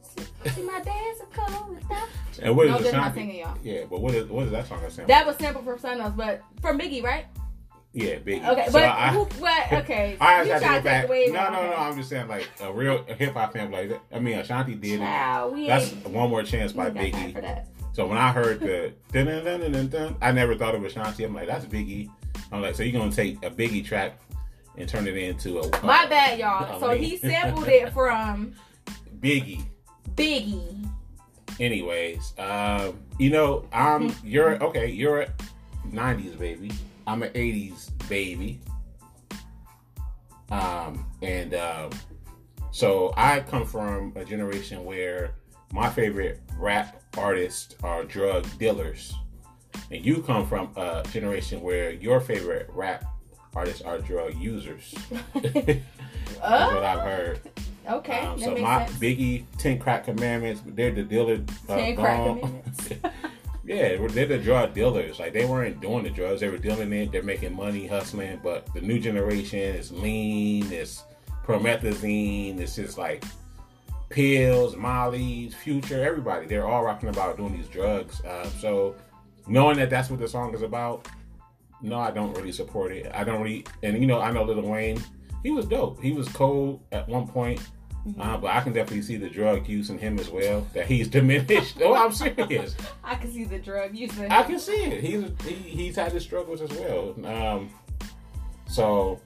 Speaker 2: See my days are cold without
Speaker 1: And what is no, Ashanti? Singing, y'all. Yeah, but what is what is that song a sample?
Speaker 2: That was sample from else, but from Biggie, right?
Speaker 1: Yeah, Biggie.
Speaker 2: Okay, so but I, who? Okay, (laughs) I
Speaker 1: you to away. No, no, no. I'm just saying, like a real hip hop fan like that. I mean, Ashanti did
Speaker 2: it. Wow.
Speaker 1: That's one more chance by Biggie. So when I heard the (laughs) dun, dun, dun, dun, dun, I never thought it was Shanti. I'm like, that's Biggie. I'm like, so you're gonna take a Biggie track and turn it into a
Speaker 2: my bad, y'all. (laughs) so he sampled it from
Speaker 1: Biggie.
Speaker 2: Biggie.
Speaker 1: Anyways, um, you know, I'm (laughs) you're okay. You're a '90s baby. I'm an '80s baby. Um, and um, so I come from a generation where my favorite rap artists are drug dealers, and you come from a generation where your favorite rap artists are drug users. (laughs) That's
Speaker 2: Uh,
Speaker 1: what I've heard. (laughs)
Speaker 2: okay,
Speaker 1: Um, so my
Speaker 2: sense.
Speaker 1: Biggie, Ten Crack Commandments, they're the dealer. Uh,
Speaker 2: Ten Crack. (laughs) Commandments.
Speaker 1: yeah, they're the drug dealers. Like they weren't doing the drugs; they were dealing it. They're making money, hustling. But the new generation is lean. It's promethazine. It's just like pills, Molly's, Future, everybody. They're all rocking about doing these drugs. Um, so knowing that that's what the song is about, no, I don't really support it. I don't really, and you know, I know Lil Wayne. He was dope. He was cold at one point. Uh, but I can definitely see the drug use in him as well. That he's (laughs) diminished. oh, I'm serious.
Speaker 2: I can see the drug use. in
Speaker 1: I can see it. He's he, he's had his struggles as well. Um, so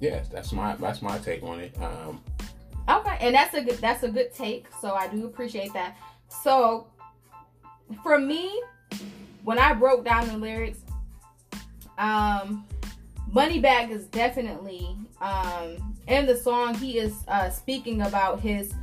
Speaker 1: yes, that's my that's my take on it. Um,
Speaker 2: Okay, and that's a good that's a good take. So I do appreciate that. So for me, when I broke down the lyrics, um, Moneybagg is definitely um in the song. He is uh speaking about his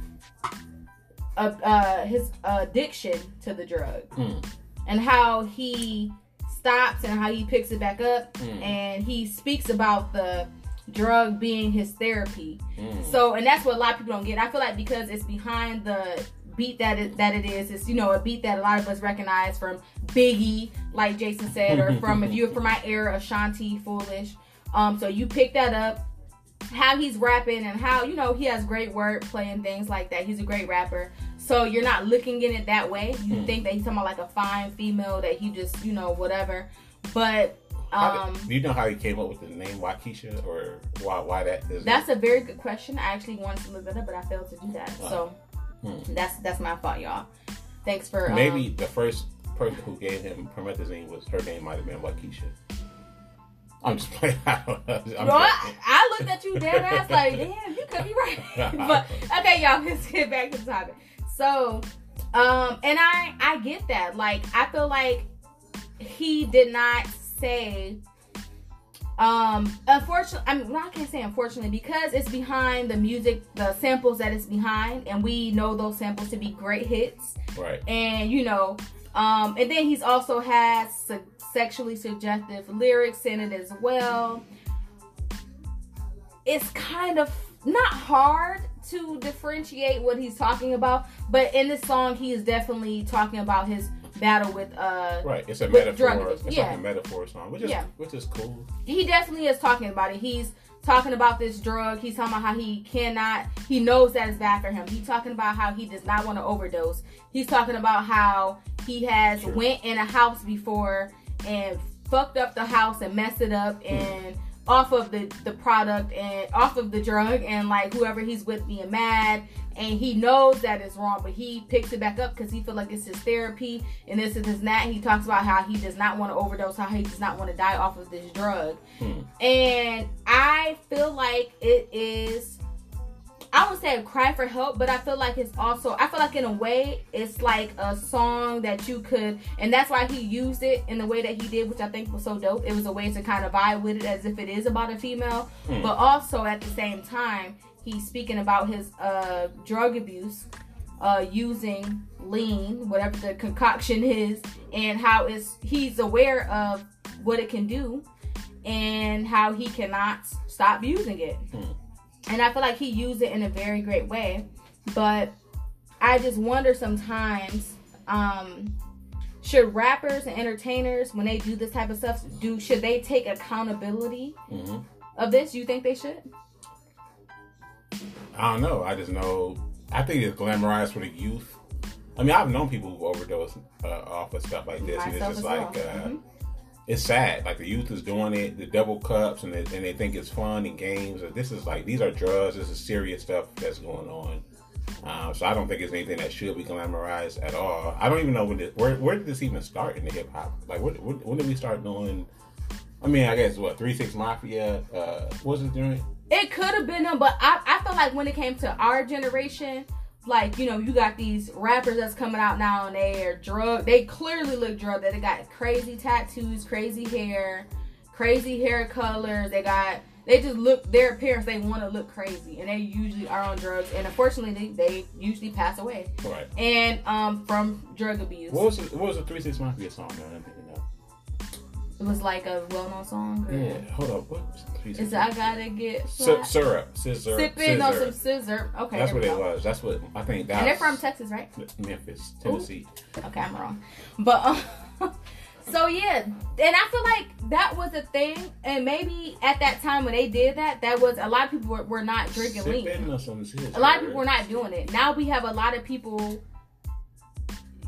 Speaker 2: uh, uh his addiction to the drug
Speaker 1: mm,
Speaker 2: and how he stops and how he picks it back up
Speaker 1: mm,
Speaker 2: and he speaks about the drug being his therapy.
Speaker 1: mm.
Speaker 2: So, and that's what a lot of people don't get. I feel like because it's behind the beat that it, that it is, it's you know a beat that a lot of us recognize from Biggie, like Jason said, or from (laughs) if you're from my era, Ashanti, Foolish. Um, so you pick that up, how he's rapping and how you know he has great wordplay and things like that. He's a great rapper. So you're not looking at it that way. You
Speaker 1: Hmm.
Speaker 2: think that he's talking about like a fine female that he just you know whatever, but. Um,
Speaker 1: did- do you know how he came up with the name Wockesha or why why that is?
Speaker 2: That's a very good question. I actually wanted to look that up, but I failed to do that. So
Speaker 1: Hmm.
Speaker 2: that's that's my fault, y'all. Thanks for um,
Speaker 1: maybe the first person who gave him promethazine was her name might have been Wockesha. I'm just playing. (laughs) I'm
Speaker 2: Bro, I,
Speaker 1: joking.
Speaker 2: I looked at you dead ass like, damn, you could be right. (laughs) but okay, y'all, (laughs) let's get back to the topic. So, um, and I I get that. Like, I feel like he did not say. Um, unfortunately, I mean, well, I can't say unfortunately because it's behind the music, the samples that it's behind, and we know those samples to be great hits.
Speaker 1: right.
Speaker 2: and you know um and then he's also has se- sexually suggestive lyrics in it as well it's kind of not hard to differentiate what he's talking about but in this song he is definitely talking about his battle with uh
Speaker 1: Right. It's a metaphor. It's
Speaker 2: yeah.
Speaker 1: like a metaphor song, which is
Speaker 2: Yeah.
Speaker 1: which is cool.
Speaker 2: he definitely is talking about it. He's talking about this drug. He's talking about how he cannot. He knows that it's bad for him. He's talking about how he does not want to overdose. He's talking about how he has
Speaker 1: Sure.
Speaker 2: went in a house before and fucked up the house and messed it up and off of the the product and off of the drug and like whoever he's with being mad and he knows that it's wrong but he picks it back up because he feel like it's his therapy and this and this and that he talks about how he does not want to overdose how he does not want to die off of this drug
Speaker 1: Hmm.
Speaker 2: and I feel like it is I would say a cry for help, but I feel like it's also I feel like in a way it's like a song that you could and that's why he used it in the way that he did, which I think was so dope. It was a way to kind of vibe with it as if it is about a female.
Speaker 1: Hmm.
Speaker 2: But also at the same time, he's speaking about his uh drug abuse, uh using lean, whatever the concoction is, and how it's he's aware of what it can do and how he cannot stop using it.
Speaker 1: Hmm.
Speaker 2: And I feel like he used it in a very great way. But I just wonder sometimes, um, should rappers and entertainers, when they do this type of stuff, do should they take accountability
Speaker 1: hmm
Speaker 2: of this? You think they should?
Speaker 1: I don't know. I just know. I think it's glamorized for the youth. I mean, I've known people who overdose uh, off of stuff like this, and it's just like
Speaker 2: well.
Speaker 1: uh,
Speaker 2: Mhm.
Speaker 1: It's sad. Like the youth is doing it, the double cups, and they, and they think it's fun and games. This is like these are drugs. This is serious stuff that's going on. Uh, so I don't think it's anything that should be glamorized at all. I don't even know when this, where where did this even start in the hip hop? Like when, when when did we start doing? I mean, I guess what Three Six Mafia uh, was it doing?
Speaker 2: It could have been them, but I, I feel like when it came to our generation, like you know, you got these rappers that's coming out now and they are drug. They clearly look drug. That They got crazy tattoos, crazy hair, crazy hair colors. They got they just look their appearance. They want to look crazy, and they usually are on drugs. And unfortunately, they, they usually pass away.
Speaker 1: Right.
Speaker 2: And um from drug abuse.
Speaker 1: What was the, what was the Three Six Mafia song?
Speaker 2: It was like a well-known song. or-
Speaker 1: Yeah. Hold up. What was the Three Six?
Speaker 2: It's I gotta get flat.
Speaker 1: syrup. Sizzurp.
Speaker 2: sipping on some sizzurp. Okay,
Speaker 1: That's what it was. That's what I think. That
Speaker 2: And they're from Texas, right?
Speaker 1: Memphis, Tennessee.
Speaker 2: Okay, I'm wrong. But um, (laughs) so yeah, and I feel like that was a thing, and maybe at that time when they did that, that was a lot of people were, were not drinking lean.
Speaker 1: Sipping sizzurp.
Speaker 2: A lot of people were not doing it. Now we have a lot of people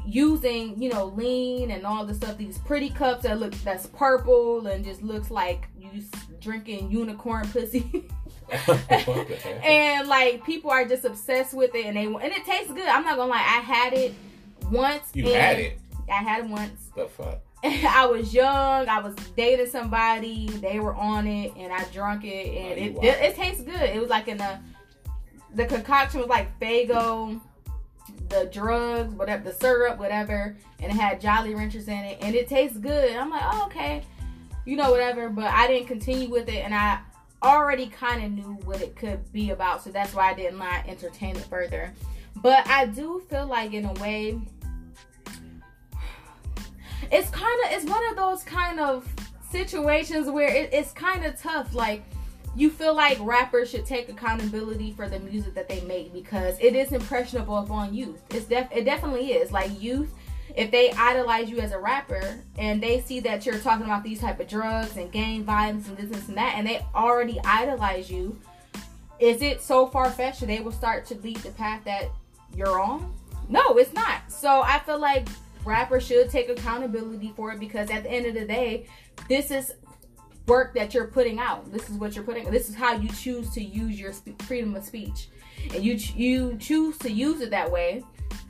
Speaker 2: using, you know, lean and all the stuff. These pretty cups that look that's purple and just looks like you drinking unicorn pussy. (laughs) (laughs) And like people are just obsessed with it, and they and it tastes good. I'm not gonna lie, I had it once.
Speaker 1: You had it.
Speaker 2: I had it once.
Speaker 1: The fuck. (laughs)
Speaker 2: I was young. I was dating somebody. They were on it, and I drunk it, and
Speaker 1: Oh,
Speaker 2: it, it it tastes good. It was like in the the concoction was like Fago, the drugs, whatever, the syrup, whatever, and it had Jolly Ranchers in it, and it tastes good. I'm like, oh okay, you know whatever. But I didn't continue with it, and I already kind of knew what it could be about, so that's why I did not entertain it further. But I do feel like in a way it's kind of it's one of those kind of situations where it, it's kind of tough like you feel like rappers should take accountability for the music that they make because it is impressionable upon youth. It's def it definitely is. Like youth if they idolize you as a rapper and they see that you're talking about these type of drugs and gang violence and this, this and that and they already idolize you is it so far-fetched that they will start to lead the path that you're on? No it's not. So i feel like rappers should take accountability for it because at the end of the day this is work that you're putting out. This is what you're putting this is how you choose to use your freedom of speech. And you ch- you choose to use it that way.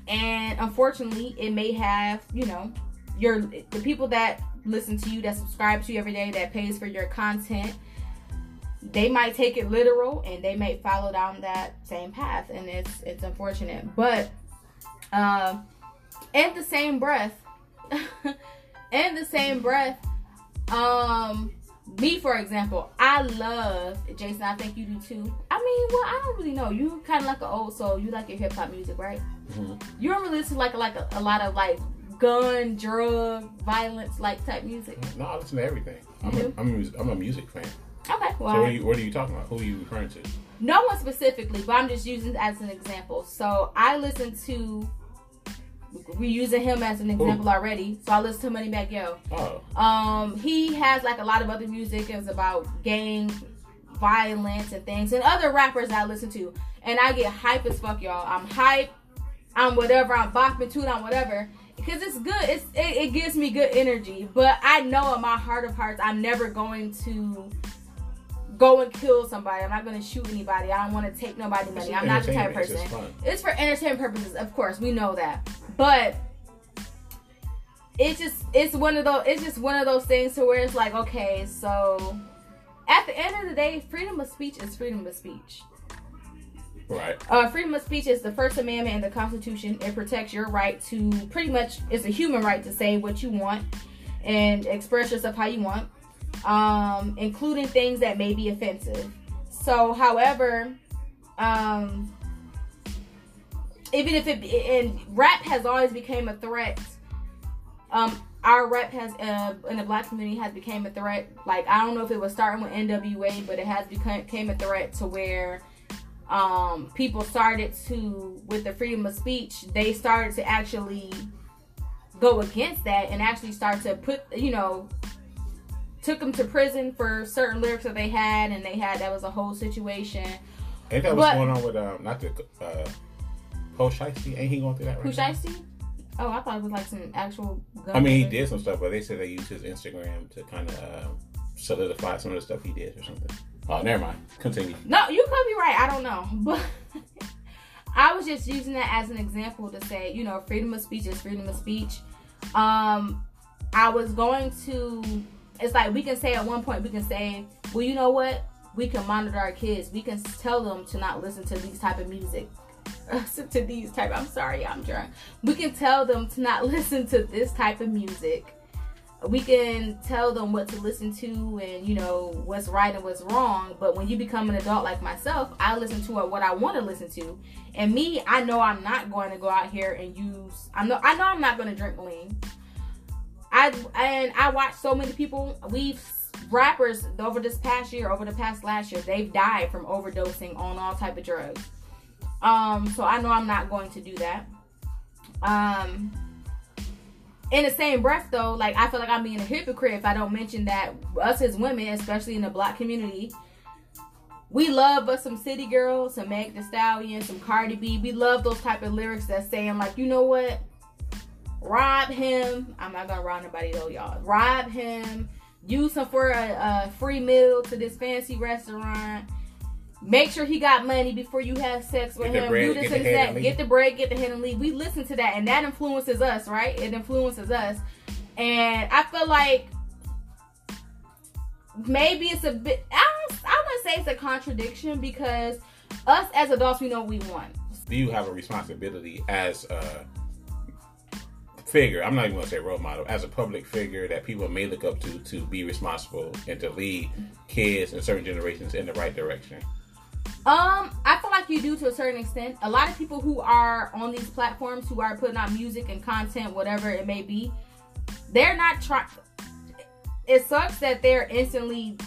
Speaker 2: And unfortunately it may have you know your the people that listen to you that subscribe to you every day that pays for your content they might take it literal and they may follow down that same path. And it's it's unfortunate. But um in the same breath (laughs) in the same breath um me for example i love jason i think you do too i mean well i don't really know you kind of like an old soul you like your hip-hop music right
Speaker 1: Mhm.
Speaker 2: you don't really listen to like like a, a lot of like gun drug violence like type music
Speaker 1: No, I listen to everything. I'm a? I'm, a, I'm a music fan.
Speaker 2: okay well
Speaker 1: So what are, you, what are you talking about? Who are you referring to?
Speaker 2: no one specifically, but I'm just using it as an example. So I listen to we're using him as an example already. So I listen to Moneybagg Yo.
Speaker 1: Oh,
Speaker 2: Um, he has like a lot of other music is about gang violence and things, and other rappers I listen to, and I get hype as fuck, y'all. I'm hype. I'm whatever. I'm bopping to it. I'm whatever. Because it's good. It's it, it gives me good energy. But I know in my heart of hearts, I'm never going to go and kill somebody. I'm not going to shoot anybody. I don't want to take nobody money. I'm not the type of
Speaker 1: entertainment. It's
Speaker 2: person. It's for entertainment purposes, of course. We know that, but it's just it's one of those it's just one of those things to where it's like okay, so at the end of the day, freedom of speech is freedom of speech.
Speaker 1: Right.
Speaker 2: Uh, freedom of speech is the First Amendment in the Constitution. It protects your right to pretty much it's a human right to say what you want and express yourself how you want, um, including things that may be offensive. So, however, um, even if it and rap has always became a threat. Um, our rap has uh, in the black community has became a threat. Like I don't know if it was starting with NWA, but it has become, became a threat to where um, people started to with the freedom of speech. They started to actually go against that and actually start to put you know took them to prison for certain lyrics that they had and they had that was a whole situation.
Speaker 1: Ain't that
Speaker 2: But-
Speaker 1: going on with um not the uh Pooh Shiesty? Ain't he going through that right
Speaker 2: Who
Speaker 1: now?
Speaker 2: Shiesty? Oh, I thought it was like some actual. Gun
Speaker 1: I mean, he did some stuff, but they said they used his Instagram to kind of uh, solidify some of the stuff he did or something. Oh, never mind. Continue.
Speaker 2: No, you could be right. I don't know, (laughs) but I was just using that as an example to say, you know, freedom of speech is freedom of speech. Um, I was going to. It's like we can say at one point we can say, well, you know what? We can monitor our kids. We can tell them to not listen to these type of music. (laughs) to these type. I'm sorry, I'm drunk. We can tell them to not (laughs) listen to this type of music. we can tell them what to listen to and you know what's right and what's wrong but when you become an adult like myself i listen to what i want to listen to and me i know i'm not going to go out here and use i know i know i'm not going to drink lean i and i watch so many people we've rappers over this past year over the past last year they've died from overdosing on all type of drugs um so i know i'm not going to do that. Um in the same breath though like i feel like i'm being a hypocrite if i don't mention that us as women especially in the black community we love us some city girls some meg the stallion some cardi b. We love those type of lyrics that saying like you know what? Rob him. I'm not gonna rob nobody though y'all. Rob him. Use him for a, a free meal to this fancy restaurant Make sure he got money before you have sex with
Speaker 1: Get
Speaker 2: him.
Speaker 1: bread,
Speaker 2: Do this
Speaker 1: get
Speaker 2: and
Speaker 1: the
Speaker 2: that. Get the bread, get the head and leave. We listen to that, and that influences us, right? It influences us, and I feel like maybe it's a bit. I don't. I wouldn't say it's a contradiction because us as adults, we know we want.
Speaker 1: Do you have a responsibility as a figure? I'm not even gonna say role model, as a public figure that people may look up to to be responsible and to lead kids and certain generations in the right direction.
Speaker 2: Um, I feel like you do to a certain extent. A lot of people who are on these platforms who are putting out music and content, whatever it may be, they're not trying. It sucks that they're instantly.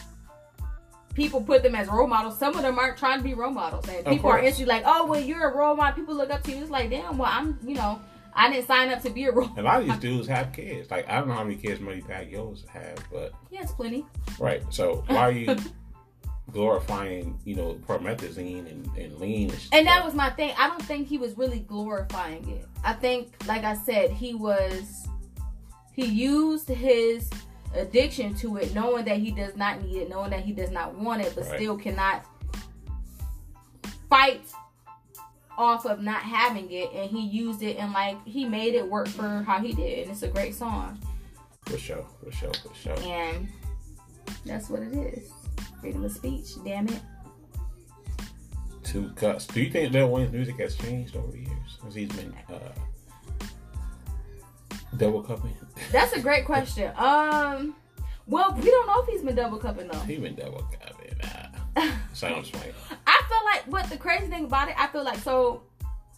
Speaker 2: People put them as role models. Some of them aren't trying to be role models, and
Speaker 1: Of
Speaker 2: people are instantly like, "Oh, well, you're a role model." People look up to you. It's like, damn. Well, I'm, you know, I didn't sign up to be a role. Model.
Speaker 1: A lot of these dudes have kids. Like I don't know how many kids Moneybagg Yo's have, but
Speaker 2: Yes, plenty.
Speaker 1: right. So why are you (laughs) glorifying, you know, promethazine and, and lean? And,
Speaker 2: And that was my thing. I don't think he was really glorifying it. I think, like I said, he was he used his addiction to it, knowing that he does not need it, knowing that he does not want it, but
Speaker 1: Right.
Speaker 2: still cannot fight off of not having it. And he used it and like he made it work for how he did. And it's a great song.
Speaker 1: for sure, for sure, for sure.
Speaker 2: And that's what it is. Freedom of speech, damn it.
Speaker 1: Two cuts. Do you think Lil Wayne's music has changed over the years? Has he been uh, double cupping?
Speaker 2: That's a great question. Um, well, we don't know if he's been double cupping though.
Speaker 1: he been double cupping. Uh, (laughs) sounds right.
Speaker 2: I feel like what the crazy thing about it, I feel like so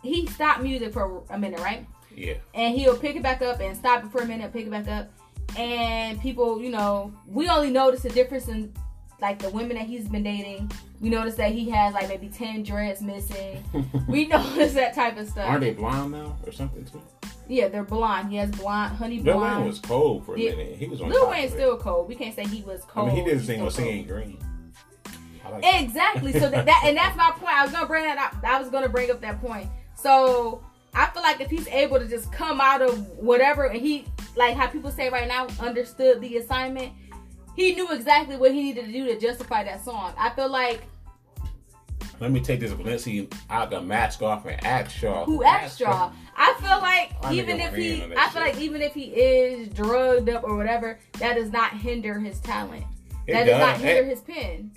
Speaker 2: he stopped music for a minute, right?
Speaker 1: Yeah.
Speaker 2: And he'll pick it back up and stop it for a minute, pick it back up, and people, you know, we only notice the difference in like the women that he's been dating. We notice that he has like maybe ten dreads missing. (laughs) We notice that type of stuff.
Speaker 1: Aren't they blonde now or something too?
Speaker 2: Yeah, they're blonde. He has blonde, honey
Speaker 1: Lil
Speaker 2: blonde.
Speaker 1: Wayne was cold for a
Speaker 2: Yeah.
Speaker 1: minute. He was on
Speaker 2: Lil
Speaker 1: top
Speaker 2: Wayne's still cold. We can't say he was cold.
Speaker 1: I mean, he did
Speaker 2: He's
Speaker 1: his thing with Seeing Green. Like that.
Speaker 2: Exactly. So that, that and that's my point. I was gonna bring that up. I was gonna bring up that point. So I feel like if he's able to just come out of whatever and he like how people say right now understood the assignment, he knew exactly what he needed to do to justify that song. I feel like
Speaker 1: Let me take this Balenciaga mask off and ask y'all.
Speaker 2: who asked y'all. I feel like
Speaker 1: I
Speaker 2: even if he, I feel
Speaker 1: shit.
Speaker 2: like even if he is drugged up or whatever, that does not hinder his talent.
Speaker 1: It
Speaker 2: that does not hinder his pen.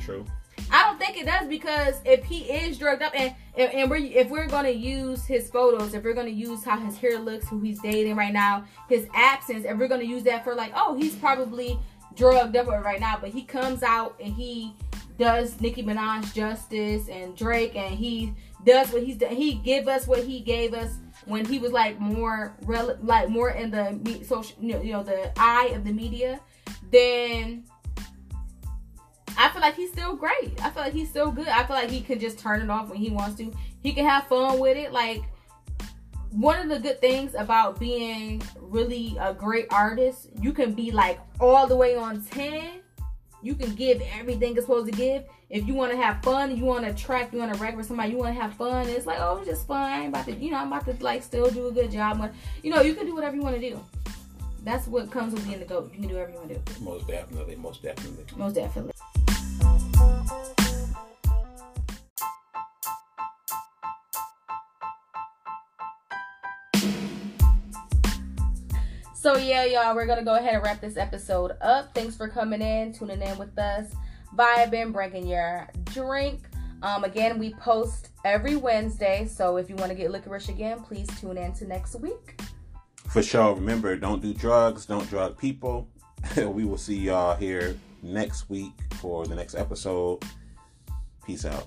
Speaker 1: True.
Speaker 2: I don't think it does because if he is drugged up and and, and we're if we're gonna use his photos, if we're gonna use how his hair looks, who he's dating right now, his absence, if we're gonna use that for like, oh, he's probably drugged up right now, but he comes out and he does Nicki Minaj justice and Drake, and he does what he's done. He give us what he gave us when he was like more rel- like more in the me- social, you know, the eye of the media. Then I feel like he's still great. I feel like he's still good. I feel like he can just turn it off when he wants to. He can have fun with it. Like one of the good things about being really a great artist, you can be like all the way on 10. You can give everything it's supposed to give. If you want to have fun, you want to track, you want to record somebody, you want to have fun. It's like, oh, it's just fun. I ain't about to, you know, I'm about to like still do a good job. But you know, you can do whatever you want to do. That's what comes with being the goat. You can do whatever you want to do.
Speaker 1: Most definitely. Most definitely.
Speaker 2: Most definitely. So yeah, y'all, we're gonna go ahead and wrap this episode up. Thanks for coming in, tuning in with us, vibing, bringing your drink. Um, again, we post every Wednesday, so if you want to get licorice again, please tune in to next week.
Speaker 1: For sure. Remember, don't do drugs, don't drug people. (laughs) we will see y'all here next week for the next episode. Peace out.